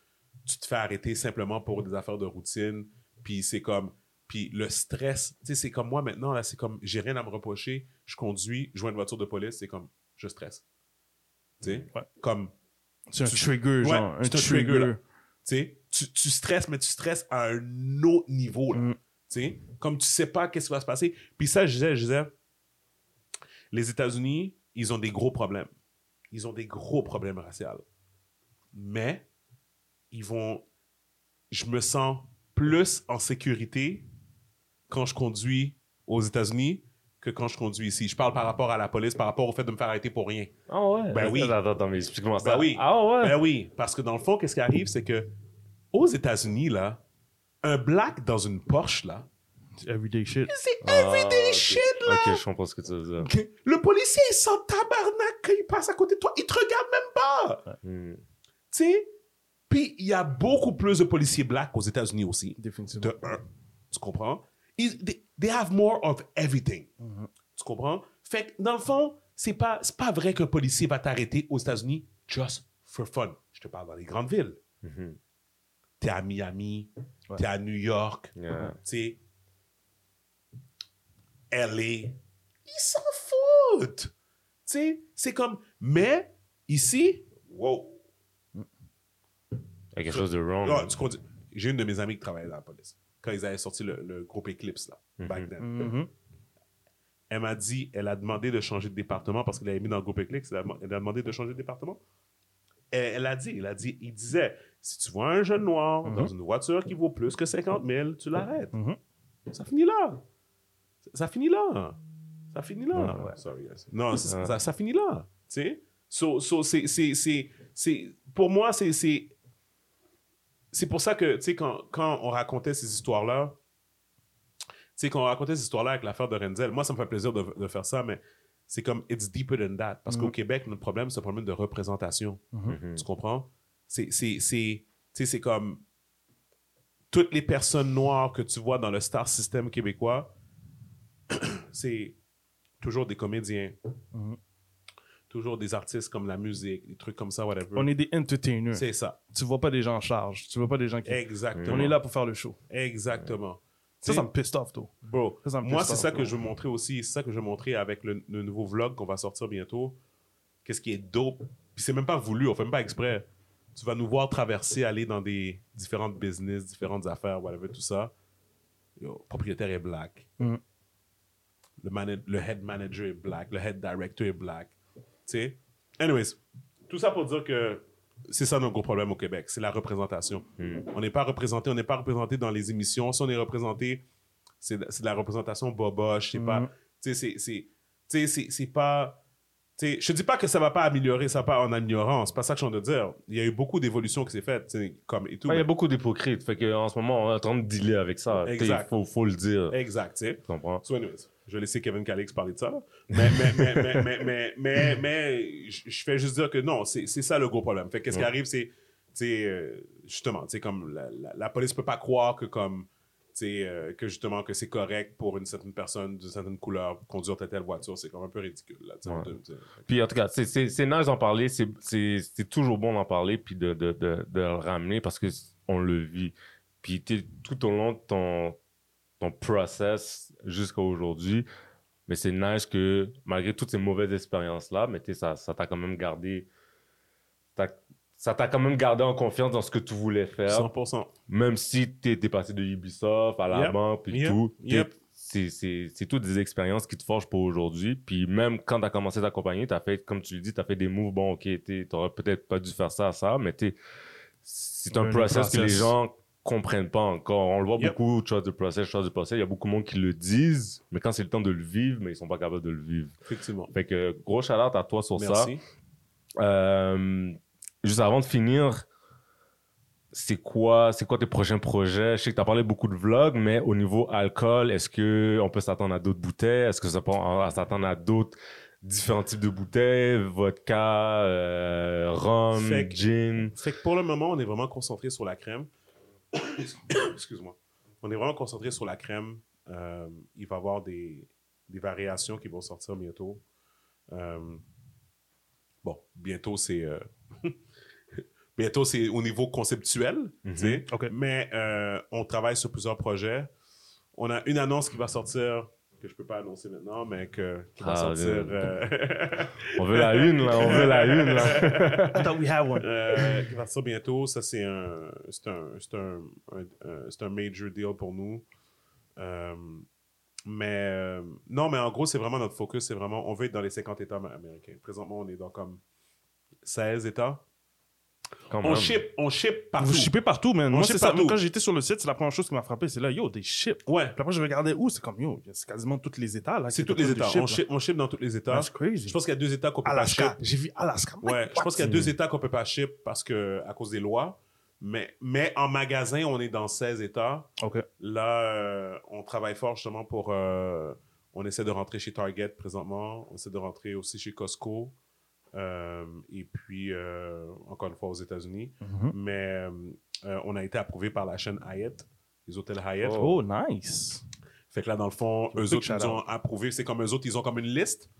tu te fais arrêter simplement pour des affaires de routine. Puis c'est comme, puis le stress, tu sais, c'est comme moi maintenant, là, c'est comme, j'ai rien à me reprocher, je conduis, je vois une voiture de police, c'est comme, je stresse. Tu sais, Ouais. comme, C'est un trigger, Ouais, genre. un trigger. trigger, là. tu sais, tu, tu stresses, mais tu stresses à un autre niveau, là. Mm. Tu Tu sais, comme tu sais pas qu'est-ce qui va se passer. Puis ça, je disais, je disais, les États-Unis, ils ont des gros problèmes. Ils ont des gros problèmes raciaux. Mais, ils vont. Je me sens plus en sécurité quand je conduis aux États-Unis que quand je conduis ici. Je parle par rapport à la police, par rapport au fait de me faire arrêter pour rien. Ah ouais? Ben oui. Attends, attends, mais explique-moi ça. Ben oui. Ah ouais? Ben oui, parce que dans le fond, qu'est-ce qui arrive, c'est que aux États-Unis, là, un black dans une Porsche, là, Everyday shit. c'est Ah, everyday ok. shit, là. Ok, je comprends ce que tu veux dire. Le policier, il sent tabarnak quand il passe à côté de toi. Il te regarde même pas. Hmm. Tu sais? Puis, il y a beaucoup plus de policiers blacks aux États-Unis aussi. Définitivement. De un. Tu comprends? Ils- they, they have more of everything. Mhm. Tu comprends? Fait que, dans le fond, c'est pas, pas vrai qu'un policier va t'arrêter aux États-Unis just for fun. Je te parle dans les grandes villes. Mhm. T'es à Miami, Ouais. t'es à New York, Yeah. tu sais, LA. Ils s'en foutent. Tu sais, c'est comme. Mais, ici, wow. Il y a quelque chose de wrong. Ah, tu conduis- J'ai une de mes amies qui travaillait dans la police. Quand ils avaient sorti le, le groupe Eclipse, là, back then. Mhm. Elle m'a dit, elle a demandé de changer de département parce qu'elle avait mis dans le groupe Eclipse, elle a, elle a demandé de changer de département. Et elle a dit, elle a dit, il disait, si tu vois un jeune noir Mhm. dans une voiture qui vaut plus que 50 000, tu l'arrêtes. Mhm. Ça finit là. Ça, ça finit là. Ça finit là. Ouais, ouais. Sorry, guys. Non, c'est- Ouais. ça, ça finit là. Tu sais? So, so, c'est, c'est, c'est, c'est- pour moi, c'est, c'est, c'est pour ça que, tu sais, quand, quand on racontait ces histoires-là, tu sais, quand on racontait ces histoires-là avec l'affaire de Renzel, moi, ça me fait plaisir de, de faire ça, mais c'est comme, it's deeper than that. Parce qu'au Mhm. Québec, notre problème, c'est un problème de représentation. Mhm. Tu comprends? C'est, c'est, c'est, tu sais, c'est comme toutes les personnes noires que tu vois dans le star system québécois, c'est toujours des comédiens, Mhm. Toujours des artistes comme la musique, des trucs comme ça, whatever. On est des entertainers. C'est ça. Tu vois pas des gens en charge. Tu vois pas des gens qui. Exactement. On est là pour faire le show. Exactement. Ça, ça me pisse off, toi. Bro, Ça, ça me moi, c'est ça que je veux montrer aussi. C'est ça que je veux montrer avec le, le nouveau vlog qu'on va sortir bientôt. Qu'est-ce qui est dope? Puis c'est même pas voulu, on fait même pas exprès. Tu vas nous voir traverser, aller dans des différentes business, différentes affaires, whatever, tout ça. Yo, le propriétaire est black. Mhm. Le, le head manager est black. Le head director est black. Tu sais? Anyways, tout ça pour dire que c'est ça notre gros problème au Québec. C'est la représentation. Mhm. On n'est pas représenté, on n'est pas représenté dans les émissions. Si on est représenté, c'est de, la représentation boboche. C'est pas. Mhm. Tu sais, c'est- c'est. Tu sais, c'est- c'est pas. Je dis pas que ça va pas améliorer, ça va pas en ignorance. C'est pas ça que je suis de dire. Il y a eu beaucoup d'évolutions qui s'est faites, comme et tout. Ouais, Il y a beaucoup d'hypocrites. Fait qu'en ce moment, on est en train de dealer avec ça. Il Exact. faut, faut le dire. Exact. Tu comprends? So anyways, je vais laisser Kevin Calix parler de ça. Mais, mais, mais, mais, mais, mais, mais, mais je fais juste dire que non, c'est ça le gros problème. Fait que qu'est-ce qui arrive, c'est, euh, justement, tu comme la, la, la police peut pas croire que comme, euh, que justement, que c'est correct pour une certaine personne d'une certaine couleur conduire telle telle voiture. C'est comme un peu ridicule, là, tu sais, Ouais. de- de- Puis en tout cas, c'est- nice d'en parler. C'est- toujours bon d'en parler puis de, de, de, de le ramener parce qu'on le vit. Puis tout au long de ton, ton process jusqu'à aujourd'hui, mais c'est nice que malgré toutes ces mauvaises expériences-là, mais t'sais, ça ça t'a quand même gardé. Ça t'a quand même gardé en confiance dans ce que tu voulais faire. 100%. Même si tu es passé de Ubisoft à la Yep. banque Yep. tout, Yep. c'est- toutes des expériences qui te forgent pour aujourd'hui. Puis même quand tu as commencé ta compagnie, tu as fait, comme tu le dis, tu as fait des moves. Bon, ok, tu n'aurais peut-être pas dû faire ça, ça, mais t'es- c'est un Un process que les process. gens comprennent pas encore. On le voit Yep. beaucoup, chose de process, chose de process. Il y a beaucoup de monde qui le disent, mais quand c'est le temps de le vivre, mais ils sont pas capables de le vivre. Effectivement. Fait que gros shout à toi sur ça. Merci. Euh, juste avant de finir, c'est quoi, c'est quoi tes prochains projets? Je sais que tu as parlé beaucoup de vlogs, mais au niveau alcool, est-ce qu'on peut s'attendre à d'autres bouteilles? Est-ce que ça peut s'attendre à d'autres différents types de bouteilles? Vodka, euh, rhum, Fait que- gin? Fait que pour le moment, on est vraiment concentré sur la crème. Excuse-moi. On est vraiment concentré sur la crème. Euh, il va y avoir des, des variations qui vont sortir bientôt. Euh, bon, bientôt, c'est. euh, bientôt, c'est au niveau conceptuel. OK. Mais on travaille sur plusieurs projets. On a une annonce qui va sortir, que je peux pas annoncer maintenant, mais que, qui va Ah, sortir. euh, On veut la une, là. On veut la une, là. I thought we had one. euh, qui va sortir bientôt. Ça, c'est un, c'est un, c'est un, un- un- c'est un major deal pour nous. Euh, mais euh, non, mais en gros, c'est vraiment notre focus. C'est vraiment, on veut être dans les 50 États am- américains. Présentement, on est dans comme 16 États. Quand On même. ship, on ship partout. Vous shippez partout, man. Moi, ship c'est ça. partout. Quand j'étais sur le site, c'est la première chose qui m'a frappé. C'est là, yo, des ships. Ouais, Puis après, je regardais où, c'est comme, yo, c'est quasiment tous les États, là. c'est tous les États. On ship, on ship dans tous les. États. That's crazy. Je pense qu'il y a deux États qu'on peut pas ship. Alaska. J'ai vu Alaska. Ouais, je pense qu'il y a deux États qu'on peut pas ship parce que à cause des lois. Mais, mais en magasin, on est dans 16 États. OK. Là, euh, on travaille fort justement pour. euh, on essaie de rentrer chez Target présentement. On essaie de rentrer aussi chez Costco. Euh, et puis, euh, encore une fois, aux États-Unis. Mhm. Mais euh, on a été approuvé par la chaîne Hyatt, les hôtels Hyatt. Oh, nice. Fait que là, dans le fond, eux autres, ils ont approuvé. C'est comme eux autres, ils ont comme une liste.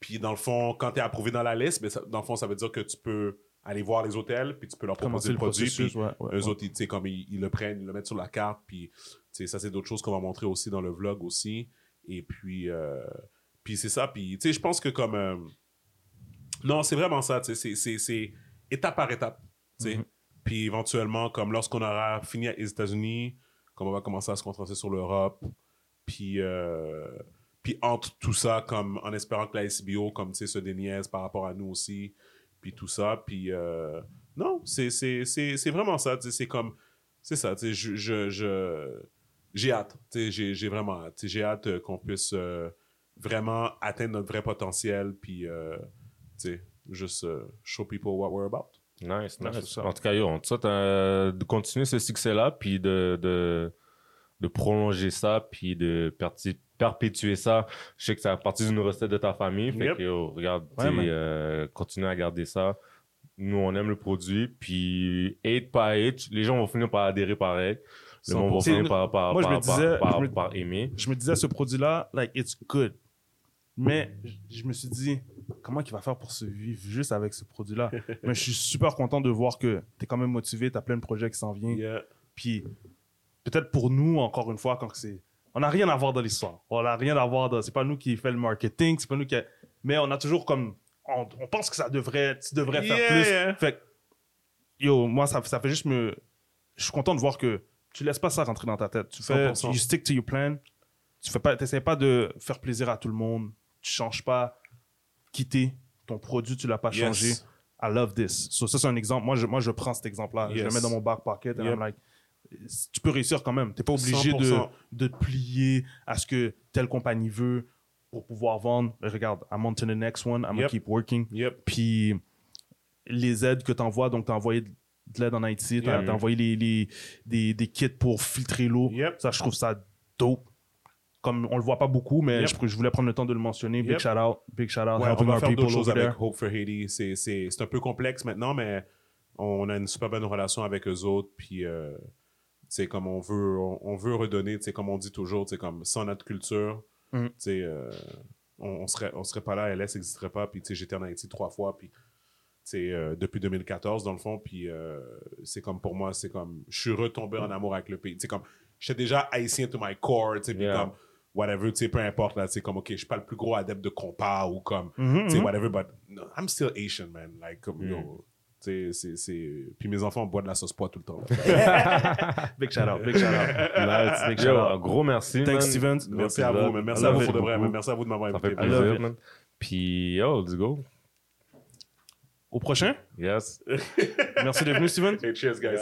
Puis, dans le fond, quand tu es approuvé dans la liste, ben, ça- dans le fond, ça veut dire que tu peux aller voir les hôtels, puis tu peux leur proposer le le produit. Puis, ouais. ouais, eux ouais. autres, ils, tu sais, comme ils, ils le prennent, ils le mettent sur la carte. Puis, tu sais, ça, c'est d'autres choses qu'on va montrer aussi dans le vlog aussi. Et puis, euh, puis c'est ça. Puis, tu sais, je pense que comme. euh, non, c'est vraiment ça. tu sais, c'est- étape par étape. tu sais. Mhm. Puis, éventuellement, comme lorsqu'on aura fini les États-Unis, comme on va commencer à se concentrer sur l'Europe. Puis, euh, puis entre tout ça, comme en espérant que la SBO, comme tu sais, se déniaise par rapport à nous aussi. Puis tout ça. Puis, euh, non, c'est vraiment ça. tu sais, C'est comme. C'est ça. tu sais, Je, je, je- j'ai hâte. tu sais, J'ai vraiment hâte. J'ai hâte euh, qu'on puisse euh, vraiment atteindre notre vrai potentiel. Puis, sais, juste euh, show people what we're about. Nice, nice. En tout cas, yo, on te souhaite euh, de continuer ce succès-là, puis de, de, de prolonger ça, puis de perpétuer ça. Je sais que ça fait partie d'une recette de ta famille. Fait Yep. que, yo, regarde, Ouais, euh, continue à garder ça. Nous, on aime le produit, puis hate par hate, les gens vont finir par adhérer pareil. Le monde va 100%. finir par, par, par, par aimer. je me disais, ce produit-là, like, it's good. Mais je- me suis dit, comment il va faire pour se vivre juste avec ce produit-là? Mais je suis super content de voir que tu es quand même motivé, tu as plein de projets qui s'en viennent. Yeah. Puis peut-être pour nous, encore une fois, quand c'est. On n'a rien à voir dans l'histoire. On n'a rien à voir dans. C'est pas nous qui fait le marketing, c'est pas nous qui. Mais on a toujours comme. On, on pense que ça devrait. Tu devrais faire plus. yeah. Fait yo, moi, ça, ça fait juste me. Je suis content de voir que tu laisses pas ça rentrer dans ta tête. Tu fais. 100%. You stick to your plan. Tu fais pas. T'essaies pas de faire plaisir à tout le monde. Tu changes pas. Quitter. Ton produit, tu l'as pas changé. I love this. So, ça, c'est un exemple. Moi, je, moi, je prends cet exemple-là. Je le mets dans mon back pocket. And Yep. I'm like, tu peux réussir quand même. Tu n'es pas obligé de, 100%. de te plier à ce que telle compagnie veut pour pouvoir vendre. Regarde, I'm on to the next one. I'm Yep. to keep working. Yep. Puis les aides que tu envoies, donc tu as envoyé de l'aide en Haïti, tu as, envoyé les, les- des, des kits pour filtrer l'eau. Ça, je trouve ça dope. Comme on le voit pas beaucoup, mais Yep. je, je voulais prendre le temps de le mentionner. Big shout out. Big shout out. Ouais, on va faire d'autres choses avec there. Hope for Haiti. C'est- C'est c'est un peu complexe maintenant, mais on a une super bonne relation avec eux autres. Puis, euh, comme on veut, on, on veut redonner, comme on dit toujours, comme sans notre culture, tu sais, euh, on, on serait, on serait pas là, LS n'existerait pas. Puis, tu sais, j'étais en Haïti trois fois, puis, euh, depuis 2014, dans le fond. Puis, euh, c'est comme pour moi, c'est comme, je suis retombé en amour avec le pays. Sais, comme, j'étais déjà haïtien to my core, tu sais, puis Yeah. comme, whatever, tu sais, peu importe, là, tu sais, comme, OK, je suis pas le plus gros adepte de compas ou comme, Mhm, tu sais, mhm. whatever, but no, I'm still Asian, man. Like, comme, Mm. yo, tu sais, c'est- c'est... Puis mes enfants boivent de la sauce pois tout le temps. Big shout out. Big shout out. Nice. Big shout out. gros merci. Thanks, man. Steven. merci à vous. Merci à vous de vrai. Merci à vous de m'avoir Ça invité. fait I love plaisir, man. Puis, yo, let's go. Au prochain. Yes. Merci d'être venu, Steven. Hey, cheers, guys.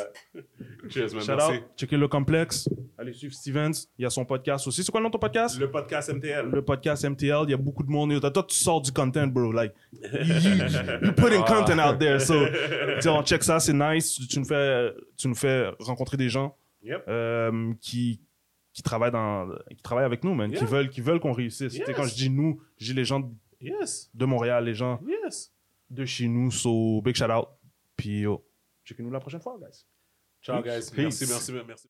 Cheers, man. Shout Merci. out. Checkez le complexe. Allez suivre Stevens. Il y a son podcast aussi. C'est quoi le nom de ton podcast? Le podcast MTL. Le podcast MTL. Il y a beaucoup de monde. Toi, toi, tu sors du content, bro. Like, you, you, putting content out there. So, on check ça. C'est nice. Tu, tu nous fais, tu nous fais rencontrer des gens Yep. euh, qui, qui, travaillent dans, qui travaillent avec nous, man. Qui Yeah. veulent, qui veulent qu'on réussisse. Tu sais, Yes. Quand je dis nous, je dis les gens Yes. de Montréal, les gens Yes. De chez nous. So, big shout out. Puis, yo, checkez-nous la prochaine fois, guys. Ciao, guys. Peace. Merci, merci, merci.